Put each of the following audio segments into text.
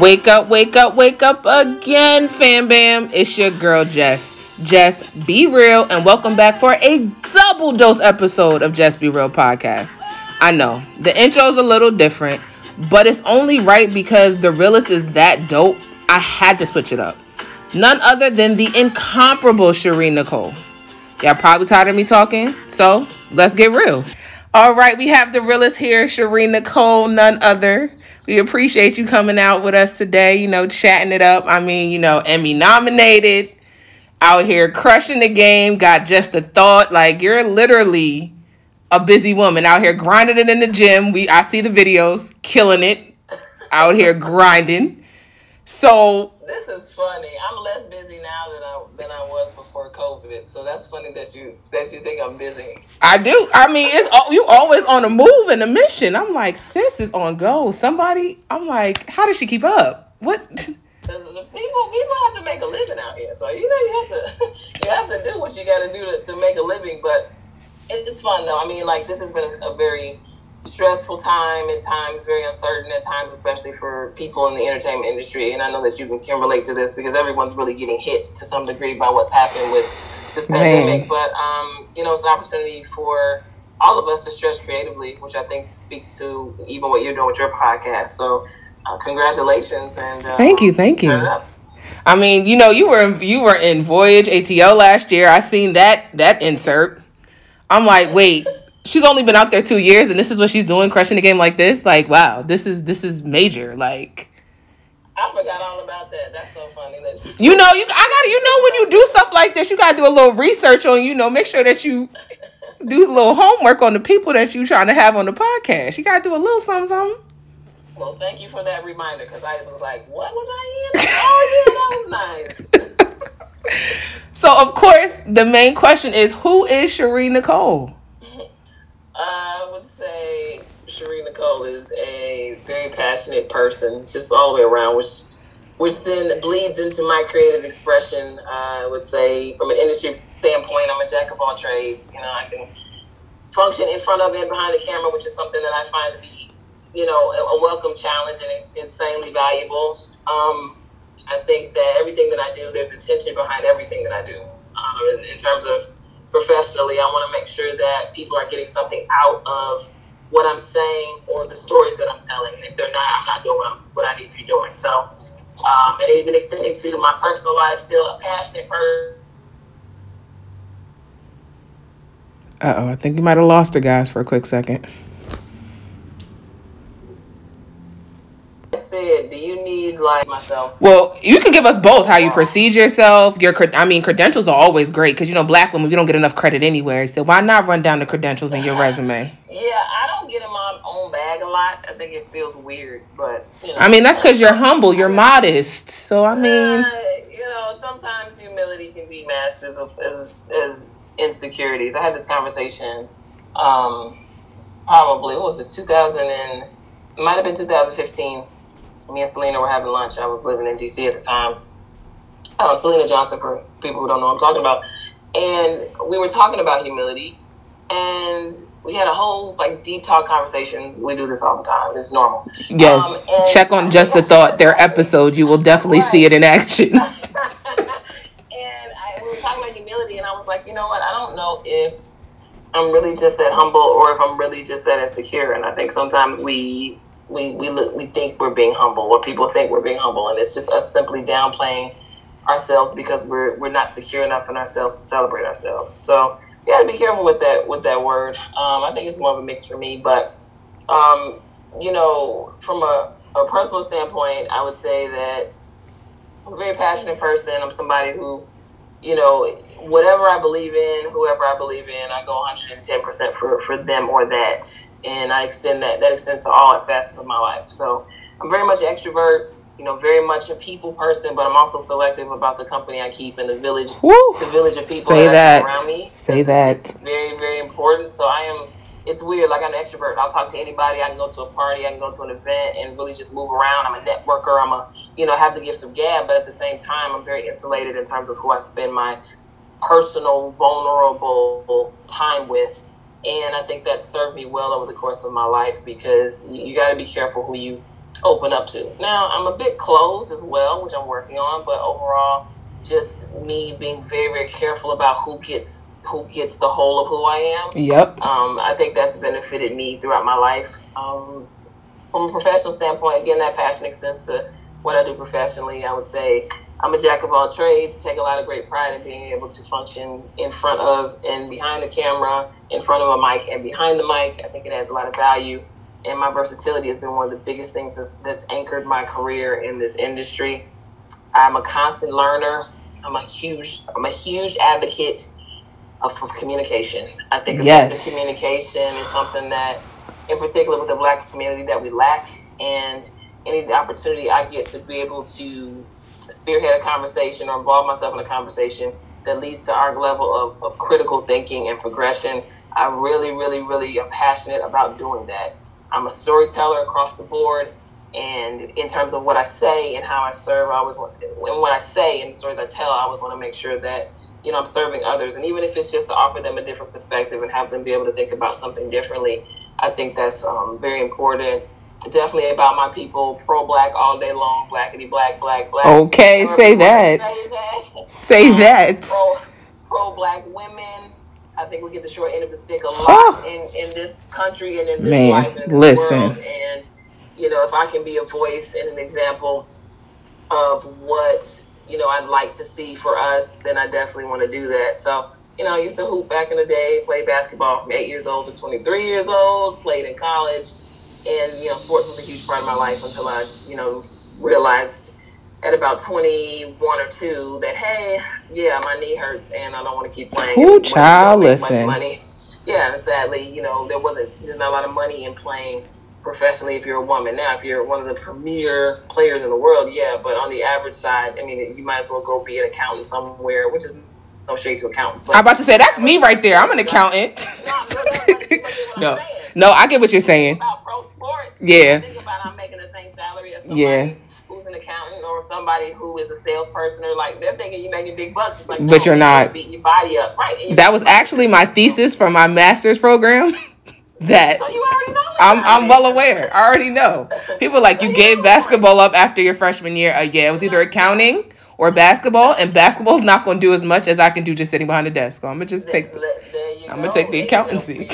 Wake up, wake up, wake up again, fam bam. It's your girl Jess. Jess, be real, and welcome back for a double dose episode of Just Be Real podcast. I know the intro's a little different, but it's only right because the realist is that dope. I had to switch it up. None other than the incomparable Shireen Nicole. Y'all probably tired of me talking, so let's get real. All right, we have the realist here, Shireen Nicole, none other. We appreciate you coming out with us today, you know, chatting it up. I mean, you know, Emmy nominated, out here crushing the game, got just a thought. Like, you're literally a busy woman out here grinding it in the gym. We I see the videos, killing it, out here grinding. So this is funny. I'm less busy now than I than I was before COVID. So that's funny that you that you think I'm busy. I do. I mean, it's you always on a move and a mission. I'm like, sis is on go. Somebody. I'm like, how does she keep up? What? Because people people have to make a living out here. So you know you have to you have to do what you got to do to make a living. But it's fun though. I mean, like this has been a very stressful time at times, very uncertain at times, especially for people in the entertainment industry. And I know that you can, relate to this because everyone's really getting hit to some degree by what's happened with this pandemic. But um, you know, it's an opportunity for all of us to stretch creatively, which I think speaks to even what you're doing with your podcast. So, uh, congratulations and uh, thank you, thank you. I mean, you know, you were you were in Voyage ATL last year. I seen that that insert. I'm like, wait, she's only been out there two years and this is what she's doing, crushing the game like this. Like, wow, this is this is major. Like I forgot all about that. That's so funny. That you know, you I gotta you know when you do stuff like this, you gotta do a little research on, you know, make sure that you do a little homework on the people that you trying to have on the podcast. You gotta do a little something, something. Well, thank you for that reminder because I was like, what was I in? Oh yeah, that was nice. so of course the main question is who is Shireen Nicole? I would say Shireen Nicole is a very passionate person, just all the way around, which which then bleeds into my creative expression. I would say, from an industry standpoint, I'm a jack of all trades. You know, I can function in front of and behind the camera, which is something that I find to be, you know, a, welcome challenge and insanely valuable. Um, I think that everything that I do, there's intention behind everything that I do. Um, in, in terms of professionally. I want to make sure that people are getting something out of what I'm saying or the stories that I'm telling. And if they're not, I'm not doing what, what I need to be doing. So, um, and even extending to my personal life, still a passionate person. Uh oh, I think you might have lost her, guys, for a quick second. Said, do you need like myself? Well, you can give us both how you proceed yourself. Your, I mean, credentials are always great because you know black women we don't get enough credit anywhere. So why not run down the credentials in your resume? yeah, I don't get in my own bag a lot. I think it feels weird, but you know. I mean, that's because you're humble, you're modest. So I mean, uh, you know, sometimes humility can be masked as as, as insecurities. I had this conversation, um, probably what was this 2000 and it might have been 2015 me and Selena were having lunch. I was living in DC at the time. Uh, Selena Johnson, for people who don't know what I'm talking about. And we were talking about humility. And we had a whole like deep talk conversation. We do this all the time. It's normal. Yes. Um, Check on just the thought. Their episode. You will definitely right. see it in action. and I, we were talking about humility, and I was like, you know what? I don't know if I'm really just that humble or if I'm really just that insecure. And I think sometimes we we we look, we think we're being humble, or people think we're being humble, and it's just us simply downplaying ourselves because we're we're not secure enough in ourselves to celebrate ourselves. So you got to be careful with that with that word. Um, I think it's more of a mix for me, but um, you know, from a, a personal standpoint, I would say that I'm a very passionate person. I'm somebody who, you know, whatever I believe in, whoever I believe in, I go 110% for, for them or that. And I extend that, that extends to all facets of my life. So I'm very much an extrovert, you know, very much a people person, but I'm also selective about the company I keep and the village, Woo! the village of people Say that, that. around me. Say that. It's very, very important. So I am, it's weird. Like I'm an extrovert. I'll talk to anybody. I can go to a party. I can go to an event and really just move around. I'm a networker. I'm a, you know, have the gift of gab, but at the same time, I'm very insulated in terms of who I spend my personal, vulnerable time with. And I think that served me well over the course of my life because you, you got to be careful who you open up to. Now I'm a bit closed as well, which I'm working on, but overall, just me being very very careful about who gets who gets the whole of who I am. Yep. Um, I think that's benefited me throughout my life. Um, from a professional standpoint, again, that passion extends to what I do professionally. I would say I'm a jack of all trades. Take a lot of great pride in being able to function in front of and behind the camera, in front of a mic and behind the mic. I think it adds a lot of value. And my versatility has been one of the biggest things that's, that's anchored my career in this industry. I'm a constant learner. I'm a huge, I'm a huge advocate of, of communication. I think effective Yes. communication is something that, in particular with the black community, that we lack. And any opportunity I get to be able to spearhead a conversation or involve myself in a conversation that leads to our level of, of critical thinking and progression, I really, really, really am passionate about doing that. I'm a storyteller across the board. And in terms of what I say and how I serve, I always want, and what I say and the stories I tell, I always want to make sure that, you know, I'm serving others. And even if it's just to offer them a different perspective and have them be able to think about something differently, I think that's um, very important. Definitely about my people, pro black all day long, blackity black, black, black. Okay, say that. Say that. Say Um, that. Pro, pro black women. I think we get the short end of the stick a lot Huh. in, in this country and in this Man, life and this listen. world. And you know, if I can be a voice and an example of what you know I'd like to see for us, then I definitely want to do that. So. You know, I used to hoop back in the day, played basketball from eight years old to 23 years old, played in college, and, you know, sports was a huge part of my life until I, you know, realized at about 21 or 2 that, hey, yeah, my knee hurts and I don't want to keep playing. Ooh, child, don't make much listen. Money. Yeah, exactly you know, there wasn't, there's not a lot of money in playing professionally if you're a woman. Now, if you're one of the premier players in the world, yeah, but on the average side, I mean, you might as well go be an accountant somewhere, which is no shade to accountants. But I'm about to say that's me right there. I'm an accountant. no, no, no, but- but you get what No. I'm. No, I get what you're saying. About pro sports. Yeah. Think about I'm making the same salary as somebody Yeah. who's an accountant or somebody who is a salesperson or like they're thinking you're making big bucks. It's like, But no, you're not. Beating your body up, right? That was actually my thesis for my master's program. That So you already know. I'm I'm well aware. I already know. People are like So you you gave basketball up after your freshman year. Uh, yeah, it was either accounting or basketball, and basketball's not going to do as much as I can do just sitting behind a desk. So I'm gonna just take. There- there you I'ma go. take the accountancy.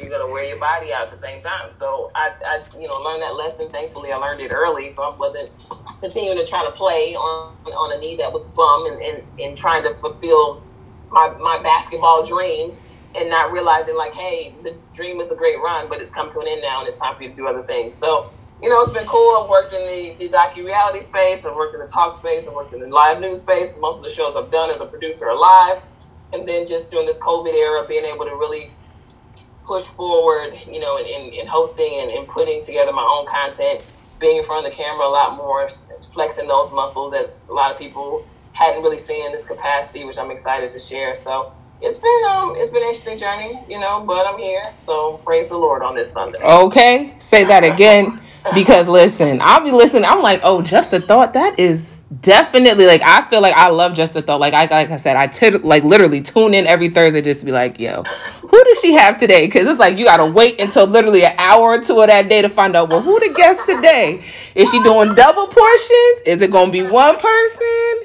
You're gonna, wear your body out at the same time. So I, I, you know, learned that lesson. Thankfully, I learned it early, so I wasn't continuing to try to play on on a knee that was bum and, and, and trying to fulfill my my basketball dreams and not realizing like, hey, the dream is a great run, but it's come to an end now, and it's time for you to do other things. So. You know, it's been cool. I've worked in the, the docu-reality space. I've worked in the talk space. I've worked in the live news space. Most of the shows I've done as a producer are live and then just during this COVID era, being able to really push forward, you know, in, in, in hosting and, and putting together my own content, being in front of the camera a lot more, flexing those muscles that a lot of people hadn't really seen in this capacity, which I'm excited to share. So it's been um it's been an interesting journey, you know, but I'm here. So praise the Lord on this Sunday. Okay, say that again because listen, I'll be listening. I'm like, oh, just a thought. That is definitely like I feel like I love just a thought. Like I like I said, I t- like literally tune in every Thursday just to be like, yo, who does she have today? Because it's like you gotta wait until literally an hour or two of that day to find out. Well, who the guest today? Is she doing double portions? Is it gonna be one person?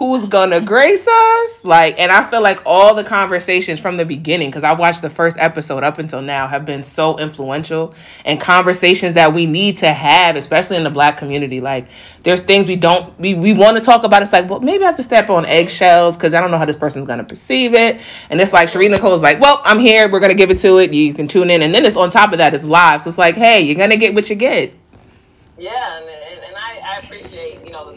Who's gonna grace us? Like and i feel like all the conversations from the beginning because i watched the first episode up until now have been so influential and conversations that we need to have especially in the black community. Like there's things we don't we, we want to talk about. It's like well maybe i have to step on eggshells because i don't know how this person's gonna perceive it. And it's like Sheree Nicole's like well i'm here. We're gonna give it to it. You can tune in. And then it's on top of that it's live. So it's like hey you're gonna get what you get. Yeah, and, and, and I, I appreciate, you know,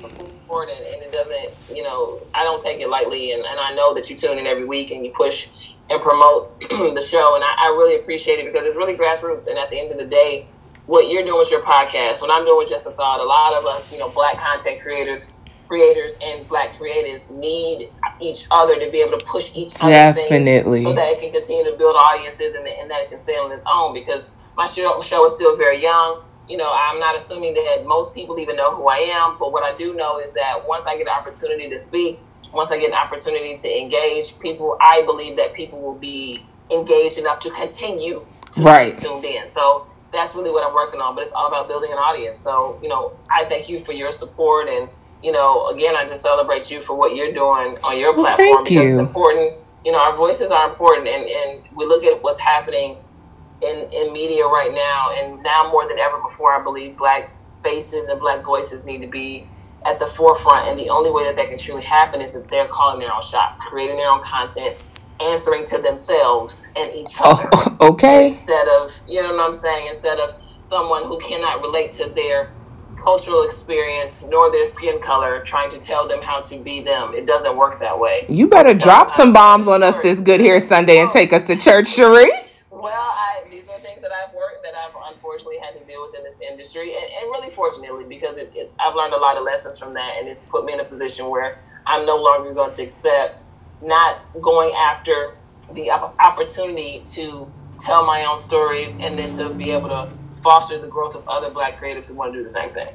support and, and it doesn't, you know, I don't take it lightly. And, and I know that you tune in every week and you push and promote the show. And I, I really appreciate it because it's really grassroots. And at the end of the day, what you're doing with your podcast, what I'm doing with Just a Thought, a lot of us, you know, black content creators creators and black creatives need each other to be able to push each other's Definitely. things so that it can continue to build audiences and, and that it can stay on its own. Because my show, show is still very young you know, I'm not assuming that most people even know who I am, but what I do know is that once I get an opportunity to speak, once I get an opportunity to engage people, I believe that people will be engaged enough to continue to Right. stay tuned in. So that's really what I'm working on. But it's all about building an audience. So you know, I thank you for your support and you know, again, I just celebrate you for what you're doing on your platform well, because you. it's important. You know, our voices are important, and, and we look at what's happening in, in media right now, and now more than ever before, I believe black faces and black voices need to be at the forefront. And the only way that that can truly happen is if they're calling their own shots, creating their own content, answering to themselves and each oh, other. Oh, okay. Instead of, you know what I'm saying? Instead of someone who cannot relate to their cultural experience nor their skin color trying to tell them how to be them. It doesn't work that way. You better drop some bombs on us this good here Sunday and oh. take us to church, Cherie. Well, I, these are things that I've worked that I've unfortunately had to deal with in this industry, and, and really fortunately because it, it's I've learned a lot of lessons from that, and it's put me in a position where I'm no longer going to accept not going after the opportunity to tell my own stories and then to be able to foster the growth of other black creatives who want to do the same thing.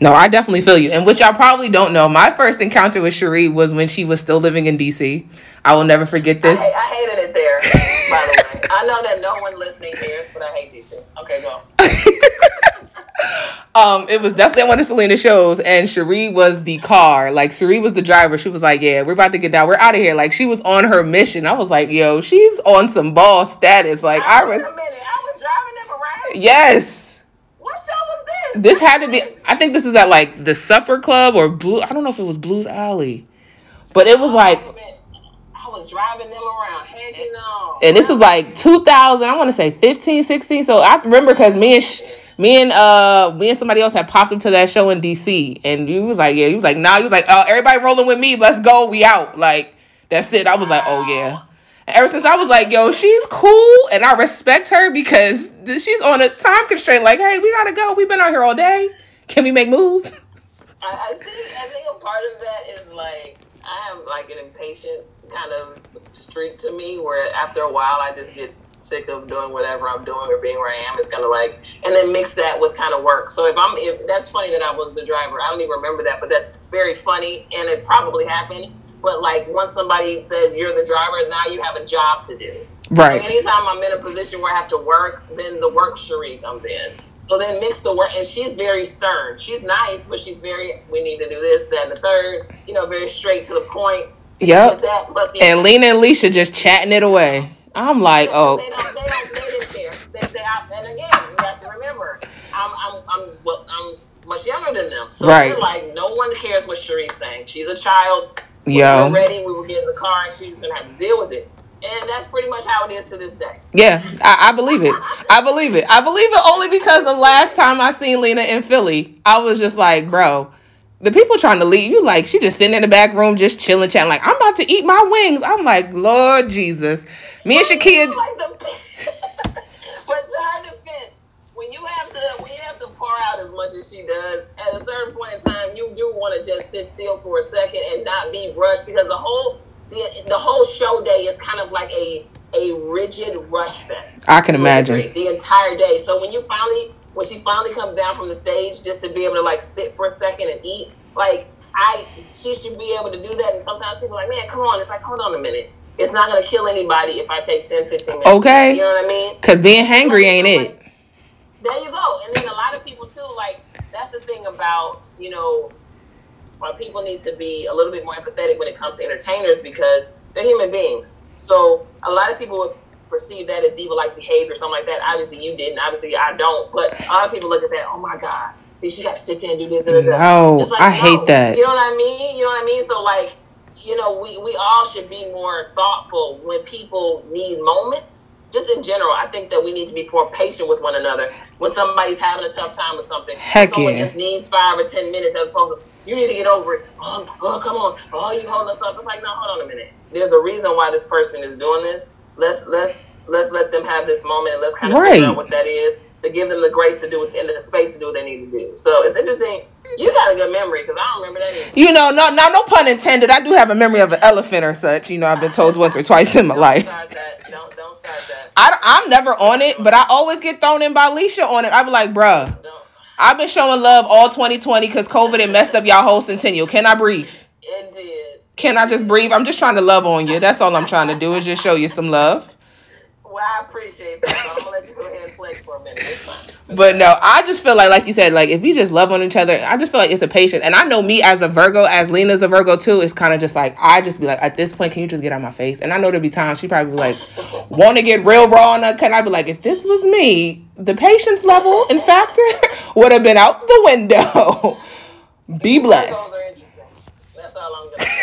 No, I definitely feel you. And which y'all probably don't know, my first encounter with Cherie was when she was still living in DC. I will never forget this. I, I hated it there, by the way. I know that no one listening cares, but I hate DC. Okay, go. um, it was definitely one of Selena's shows, and Cherie was the car. Like Cherie was the driver. She was like, "Yeah, we're about to get down. We're out of here." Like she was on her mission. I was like, "Yo, she's on some ball status." Like I, was, I was. Was driving them around. Yes. What show was this? This had to be. I think this is at like the Supper Club or Blue. I don't know if it was Blues Alley, but it was oh, like. I was driving them around, hanging on. And this was like 2000. I want to say 15, 16. So I remember because me and. Sh- me and uh me and somebody else had popped into that show in DC and he was like, Yeah, he was like, nah, he was like, uh, everybody rolling with me, let's go, we out. Like, that's it. I was like, Oh yeah ever since I was like, yo, she's cool and I respect her because she's on a time constraint. Like, hey, we gotta go. We've been out here all day. Can we make moves? I, I think I think a part of that is like I am like an impatient kind of streak to me where after a while I just get sick of doing whatever I'm doing or being where I am. It's kind of like, and then mix that with kind of work. So if I'm, if that's funny that I was the driver. I don't even remember that, but that's very funny, and it probably happened. But like once somebody says you're the driver, now you have a job to do. Right. So anytime I'm in a position where I have to work, then the work Cherie comes in. So then mix the work, and she's very stern. She's nice, but she's very. We need to do this, that, and the third. You know, very straight to the point. Yep. and Lena and Alicia just chatting it away. I'm like, oh. They don't, they don't, they didn't care. They, they, and again, you have to remember, I'm, I'm, I'm, well, I'm much younger than them. So right. they're like, no one cares what Cherie's saying. She's a child. Yo. When we're ready, we will get in the car and she's just going to have to deal with it. And that's pretty much how it is to this day. Yeah, I, I believe it. I believe it. I believe it only because the last time I seen Lena in Philly, I was just like, bro, the people trying to leave you like she just sitting in the back room just chilling chatting like i'm about to eat my wings i'm like lord jesus me and Shakia. Like but to her defense, when you have to when you have to pour out as much as she does, at a certain point in time, you do want to just sit still for a second and not be rushed because the whole the, the whole show day is kind of like a a rigid rush fest. I can imagine the entire day. So when you finally when she finally comes down from the stage, just to be able to like sit for a second and eat, like I she should be able to do that. And sometimes people are like, man, come on. It's like, hold on a minute. It's not gonna kill anybody if I take 10, 15 minutes. Okay. You know what I mean? Because being hangry ain't it. There you go. And then a lot of people too, like that's the thing about, you know, people need to be a little bit more empathetic when it comes to entertainers because they're human beings. So a lot of people would perceive that as diva like behavior, something like that. Obviously you didn't, obviously I don't. But a lot of people look at that, oh my God, see, she got to sit there and do this. And no, like, I no. hate that. You know what I mean? You know what I mean? So, like, you know, we, we all should be more thoughtful when people need moments. Just in general, I think that we need to be more patient with one another. When somebody's having a tough time with something, Heck someone yeah. just needs five or ten minutes as opposed to you need to get over it. Oh, oh, come on. Oh, you holding us up. It's like, no, hold on a minute. There's a reason why this person is doing this let's let's let's let them have this moment and let's kind of right. figure out what that is to give them the grace to do it and the space to do what they need to do. So it's interesting. You got a good memory because I don't remember that either. You know, no, no, no pun intended. I do have a memory of an elephant or such. You know, I've been told once or twice in my don't life. Start that. Don't don't start that. I, I'm never on it, but I always get thrown in by Alicia on it. I be like, bruh, I've been showing love all 2020 because COVID had messed up y'all whole centennial. Can I breathe? It did. Can I just breathe? I'm just trying to love on you. That's all I'm trying to do is just show you some love. Well, I appreciate that. So I'm gonna let you go ahead and flex for a minute. It's fine. But no, I just feel like, like you said, like if we just love on each other, I just feel like it's a patience. And I know me as a Virgo, as Lena's a Virgo too, it's kind of just like I just be like, at this point, can you just get out of my face? And I know there'll be times she probably be like, want to get real raw on that. Can I be like, if this was me, the patience level and factor would have been out the window. be blessed. Virgos are interesting. That's all I'm gonna say.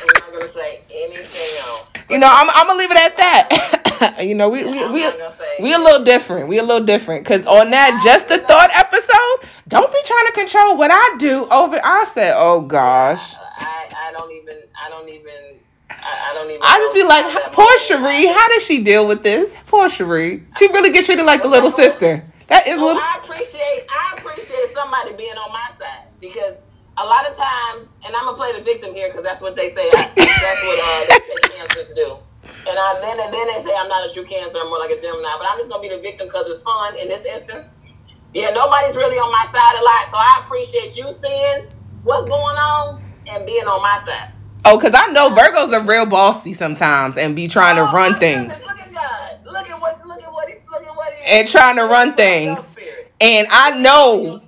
I'm not gonna say anything else. You know, I'm, I'm gonna leave it at that. you know, we we I'm we, not gonna say we a little different. We a little different because on that just the thought episode, don't be trying to control what I do over. I said, oh gosh. I, I don't even I don't even I, I don't even I just be like, poor Cherie, how does she deal with this? Poor Cherie. She really gets treated like the little sister. That is Oh, little. I appreciate I appreciate somebody being on my side because a lot of times, and I'm gonna play the victim here because that's what they say. I, that's what uh, they say cancers do. And I, then and then they say I'm not a true cancer. I'm more like a Gemini. But I'm just gonna be the victim because it's fun in this instance. Yeah, nobody's really on my side a lot, so I appreciate you seeing what's going on and being on my side. Oh, because I know Virgos are real bossy sometimes and be trying to Oh, run my things goodness, Look at God. Look at what. Look at what. He, look at what. He, and trying to run things. And I know.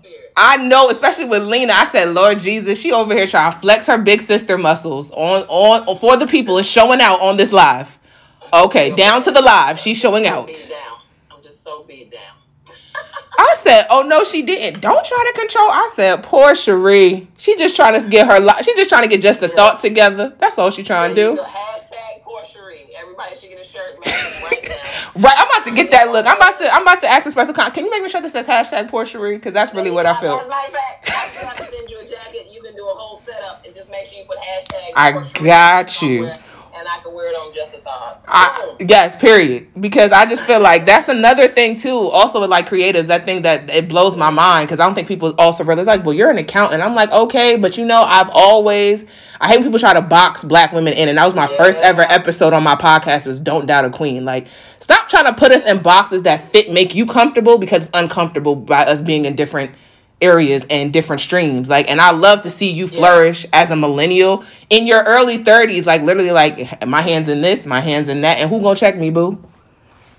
I know, especially with Lena, I said, Lord Jesus, she over here trying to flex her big sister muscles on on for the people. Is showing out on this live. Okay, down to the live. She's showing So out. I'm just so beat down. I said, "Oh no, she didn't. Don't try to control." I said, "Poor Cherie. She just trying to get her. Li- she just trying to get just the Yes. thought together. That's all she trying to do." Hashtag poor Cherie. Everybody should get a shirt made right now. Right. I'm about to get that look. I'm about to. I'm about to ask a special. Con- Can you make me sure this says hashtag poor Cherie? Because that's really what I feel. As a matter of fact, I still have to send you a jacket. You can do a whole setup and just make sure you put hashtag. I got you. somewhere, And I can wear it on just a thought. I, yes, period. Because I just feel like that's another thing too. Also with like creatives, I think that it blows my mind because I don't think people also realize like, well, you're an accountant. I'm like, okay, but you know, I've always I hate when people try to box black women in, and that was my first ever episode on my podcast was "Don't Doubt a Queen." Like, stop trying to put us in boxes that fit make you comfortable because it's uncomfortable by us being in different areas and different streams. Like, and I love to see you flourish as a millennial in your early 30s. Like, literally, like my hands in this, my hands in that, and who gonna check me, boo?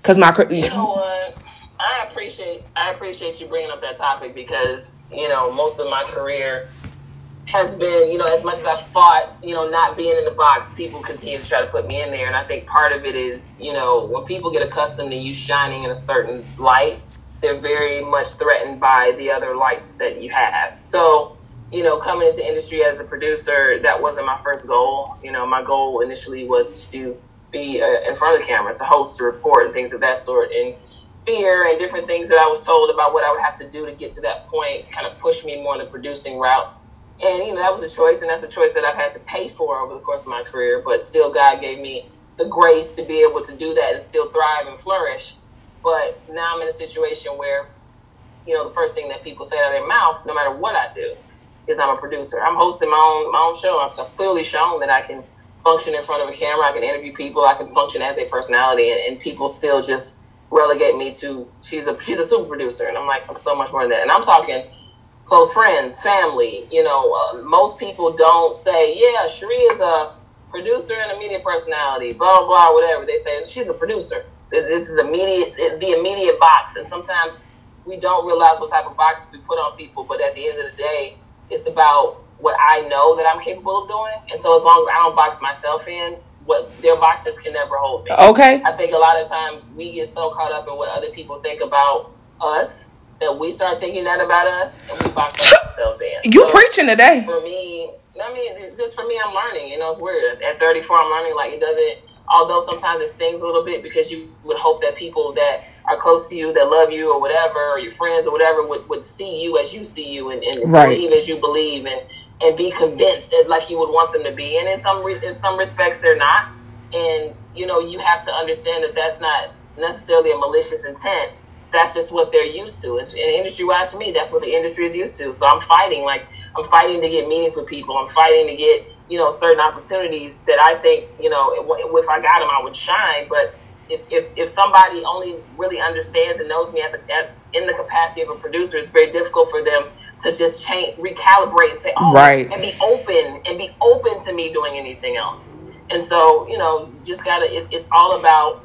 Cause my You know what? I appreciate I appreciate you bringing up that topic because you know most of my career has been you know as much as I fought you know not being in the box, people continue to try to put me in there, and I think part of it is you know when people get accustomed to you shining in a certain light, they're very much threatened by the other lights that you have. So you know coming into industry as a producer, that wasn't my first goal. You know my goal initially was to be uh, in front of the camera to host, to report, and things of that sort. And fear and different things that I was told about what I would have to do to get to that point kind of pushed me more in the producing route. And you know that was a choice, and that's a choice that I've had to pay for over the course of my career. But still, God gave me the grace to be able to do that and still thrive and flourish. But now I'm in a situation where, you know, the first thing that people say out of their mouth, no matter what I do, is I'm a producer. I'm hosting my own my own show. I've clearly shown that I can function in front of a camera. I can interview people. I can function as a personality, and, and people still just relegate me to she's a she's a super producer, and I'm like I'm so much more than that. And I'm talking close friends, family. You know, uh, most people don't say, yeah, Cherie is a producer and a media personality, blah blah blah, whatever. They say she's a producer. This, is immediate the immediate box, and sometimes we don't realize what type of boxes we put on people. But at the end of the day, it's about what I know that I'm capable of doing. And so as long as I don't box myself in, what their boxes can never hold me. okay. I think a lot of times we get so caught up in what other people think about us that we start thinking that about us and we box ourselves in. You So preaching today. for me, I mean, just for me, I'm learning. You know, it's weird. At 34, I'm learning. Like it doesn't. Although sometimes it stings a little bit because you would hope that people that are close to you, that love you, or whatever, or your friends or whatever, would, would see you as you see you and, and Right. believe as you believe, and and be convinced as like you would want them to be. And in some re- in some respects, they're not. And you know, you have to understand that that's not necessarily a malicious intent. That's just what they're used to. And, and industry wise, for me, that's what the industry is used to. So I'm fighting. Like I'm fighting to get meetings with people. I'm fighting to get you know certain opportunities that I think you know if if I got them, I would shine. But if, if, if somebody only really understands and knows me at the at, in the capacity of a producer, it's very difficult for them to just change, recalibrate, and say, "Oh," Right. and be open and be open to me doing anything else. And so, you know, you just gotta. It, it's all about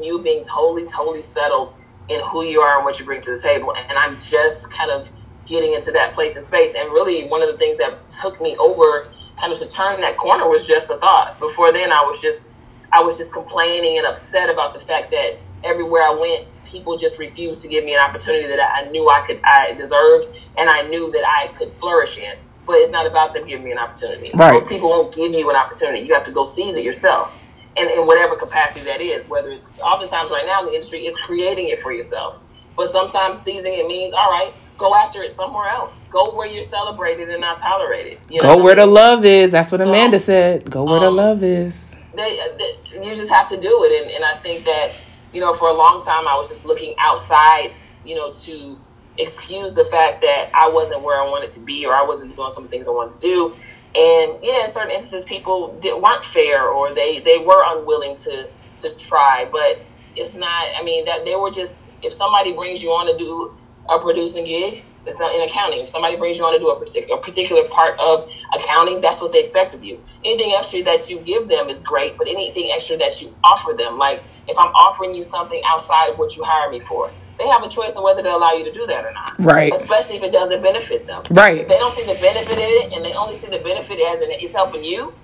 you being totally, totally settled in who you are and what you bring to the table. And I'm just kind of getting into that place and space. And really, one of the things that took me over of to turn that corner was just a thought. Before then, I was just I was just complaining and upset about the fact that everywhere I went, people just refused to give me an opportunity that I knew I could I deserved and I knew that I could flourish in. But it's not about them giving me an opportunity. Right. Most people won't give you an opportunity. You have to go seize it yourself. And in whatever capacity that is, whether it's oftentimes right now in the industry, it's creating it for yourself. But sometimes seizing it means, all right, go after it somewhere else. Go where you're celebrated and not tolerated. You know go where I mean? the love is. That's what so, Amanda said. Go where um, the love is. They, they, you just have to do it. And, and I think that, you know, for a long time, I was just looking outside, you know, to excuse the fact that I wasn't where I wanted to be or I wasn't doing some of the things I wanted to do. And yeah, in certain instances, people did, weren't fair or they, they were unwilling to, to try. But it's not, I mean, that they were just, if somebody brings you on to do a producing gig. It's not in accounting. If somebody brings you on to do a particular, a particular part of accounting, that's what they expect of you. Anything extra that you give them is great, but anything extra that you offer them, like if I'm offering you something outside of what you hired me for, they have a choice of whether to allow you to do that or not. Right. Especially if it doesn't benefit them. Right. If they don't see the benefit in it and they only see the benefit as in it's helping you,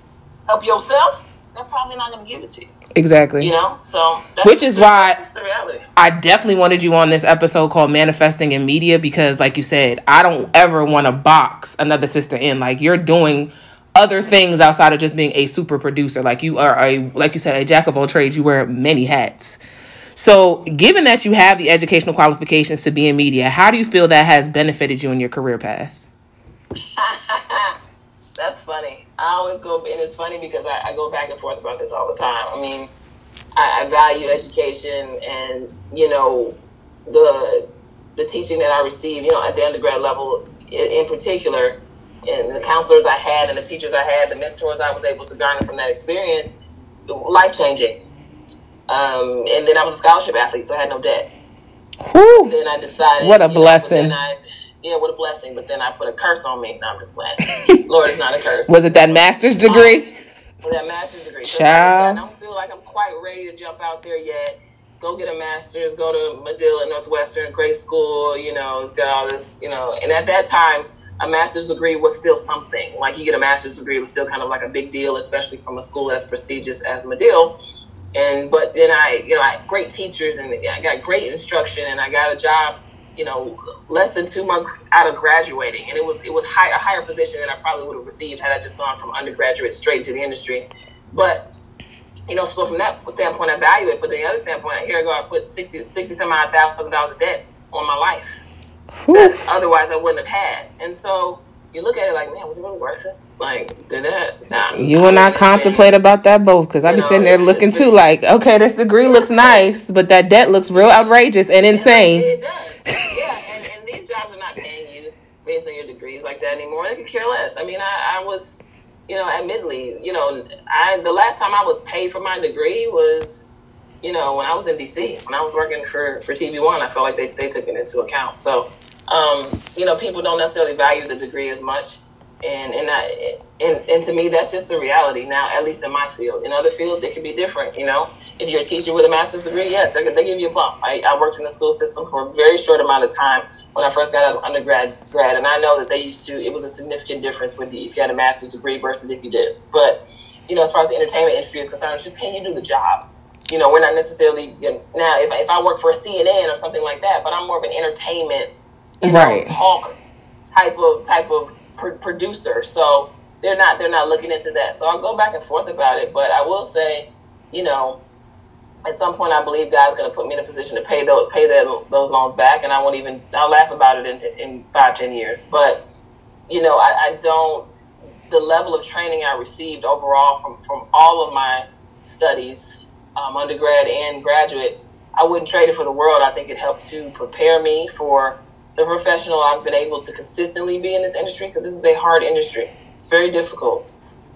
help yourself, they're probably not going to give it to you. Exactly. You know, so which is why I definitely wanted you on this episode called Manifesting in Media because, like you said, I don't ever want to box another sister in. Like you're doing other things outside of just being a super producer. Like you are a, like you said, a jack of all trades. You wear many hats. So, given that you have the educational qualifications to be in media, how do you feel that has benefited you in your career path? That's funny. I always go, and it's funny because I, I, go back and forth about this all the time. I mean, I, I value education, and you know, the the teaching that I received, you know, at the undergrad level in, in particular, and the counselors I had, and the teachers I had, the mentors I was able to garner from that experience, life changing. Um, and then I was a scholarship athlete, so I had no debt. Whew. Then I decided, what a blessing. Know, yeah, what a blessing. But then I put a curse on me. No, I'm just playing. Lord, it's not a curse. Was it that master's degree? Um, that master's degree. Child. I don't feel like I'm quite ready to jump out there yet. Go get a master's, go to Medill Northwestern, great school, you know, it's got all this, you know. And at that time, a master's degree was still something. Like you get a master's degree it was still kind of like a big deal, especially from a school as prestigious as Medill. And but then I, you know, I had great teachers and I got great instruction and I got a job you know, less than two months out of graduating, and it was it was high, a higher position than I probably would have received had I just gone from undergraduate straight into the industry. But you know, so from that standpoint, I value it. But the other standpoint, here I go, I put 60, 60 some odd thousand dollars of debt on my life that otherwise I wouldn't have had. And so you look at it like, man, was it really worth it? Like, did that? Nah, you and I contemplate about that both because I be sitting there looking too, like, okay, this degree looks nice, but that debt looks real outrageous and insane. It does. yeah, and, and these jobs are not paying you based on your degrees like that anymore. They could care less. I mean, I, I was, you know, admittedly, you know, I the last time I was paid for my degree was, you know, when I was in DC, when I was working for for TV One. I felt like they, they took it into account. So, um, you know, people don't necessarily value the degree as much. And and I, and and to me that's just the reality now at least in my field. In other fields it can be different you know? If you're a teacher with a master's degree yes they, they give you a bump I, I worked in the school system for a very short amount of time when I first got out of undergrad grad and I know that they used to it was a significant difference with you if you had a master's degree versus if you did. But you know as far as the entertainment industry is concerned it's just can you do the job? You know we're not necessarily now if, if I work for a CNN or something like that but I'm more of an entertainment you know, right. talk type of type of pr- producer, so they're not they're not looking into that. So I'll go back and forth about it, but I will say, you know, at some point I believe God's going to put me in a position to pay those pay that, those loans back, and I won't even I'll laugh about it in t- in five ten years. But you know, I, I don't the level of training I received overall from from all of my studies, um, undergrad and graduate, I wouldn't trade it for the world. I think it helped to prepare me for the professional I've been able to consistently be in this industry because this is a hard industry. It's very difficult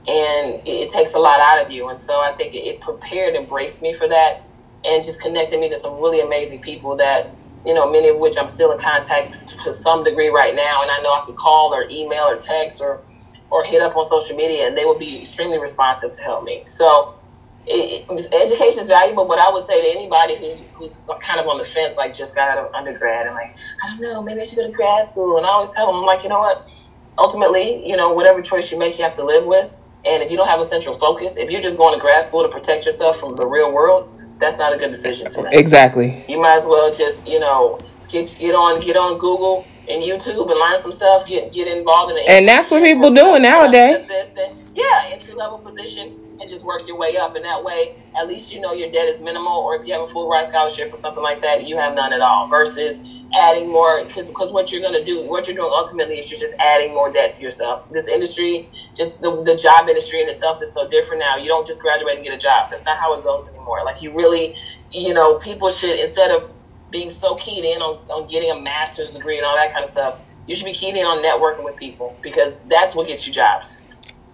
and it, takes a lot out of you. And so I think it, prepared and braced me for that and just connected me to some really amazing people that, you know, many of which I'm still in contact to some degree right now. And I know I could call or email or text or, or hit up on social media and they will be extremely responsive to help me. So, it, education is valuable, but I would say to anybody who's who's kind of on the fence, like just got out of undergrad and like, I don't know, maybe I should go to grad school. And I always tell them, I'm like, you know what? Ultimately, you know, whatever choice you make, you have to live with. And if you don't have a central focus, if you're just going to grad school to protect yourself from the real world, that's not a good decision to make. Exactly. You might as well just, you know, get get on get on Google and YouTube and learn some stuff. Get get involved in it. And that's what people doing nowadays. Yeah, entry level position and just work your way up. And that way, at least you know your debt is minimal. Or if you have a full ride scholarship or something like that, you have none at all. Versus adding more, because because what you're gonna do, what you're doing ultimately is you're just adding more debt to yourself. This industry, just the, the job industry in itself is so different now. You don't just graduate and get a job. That's not how it goes anymore. Like you really, you know, people should instead of being so keyed in on, on getting a master's degree and all that kind of stuff, you should be keyed in on networking with people because that's what gets you jobs.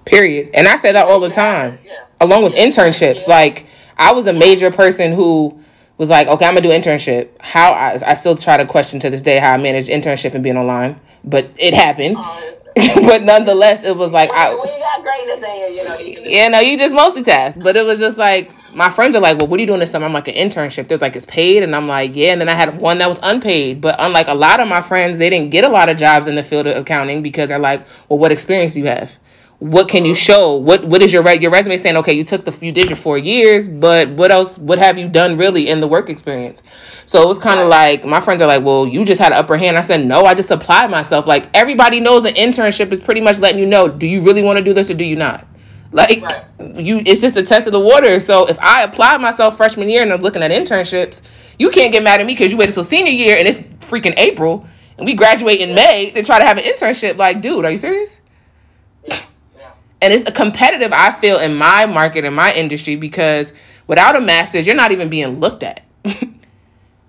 Period. And I say that all the time. Yeah. Along with internships. Like I was a major person who was like, okay, I'm gonna do internship. How I, I still try to question to this day how I managed internship and being online, but it happened. Oh, but nonetheless, it was like when, I. When you got greatness in you, you know, you, yeah, no, you just multitask. But it was just like my friends are like, well, what are you doing this summer? I'm like an internship. There's like it's paid, and I'm like, yeah. And then I had one that was unpaid. But unlike a lot of my friends, they didn't get a lot of jobs in the field of accounting because they're like, well, what experience do you have? What can you show? What what is your your resume saying? Okay, you took the you did your four years, but what else? What have you done really in the work experience? So it was kind of like my friends are like, well, you just had an upper hand. I said no, I just applied myself. Like everybody knows an internship is pretty much letting you know, do you really want to do this or do you not? Like right. you, it's just a test of the water. So if I apply myself freshman year and I'm looking at internships, you can't get mad at me because you waited till senior year and it's freaking April and we graduate in May to try to have an internship. Like, dude, are you serious? And it's a competitive i feel in my market in my industry because without a master's you're not even being looked at.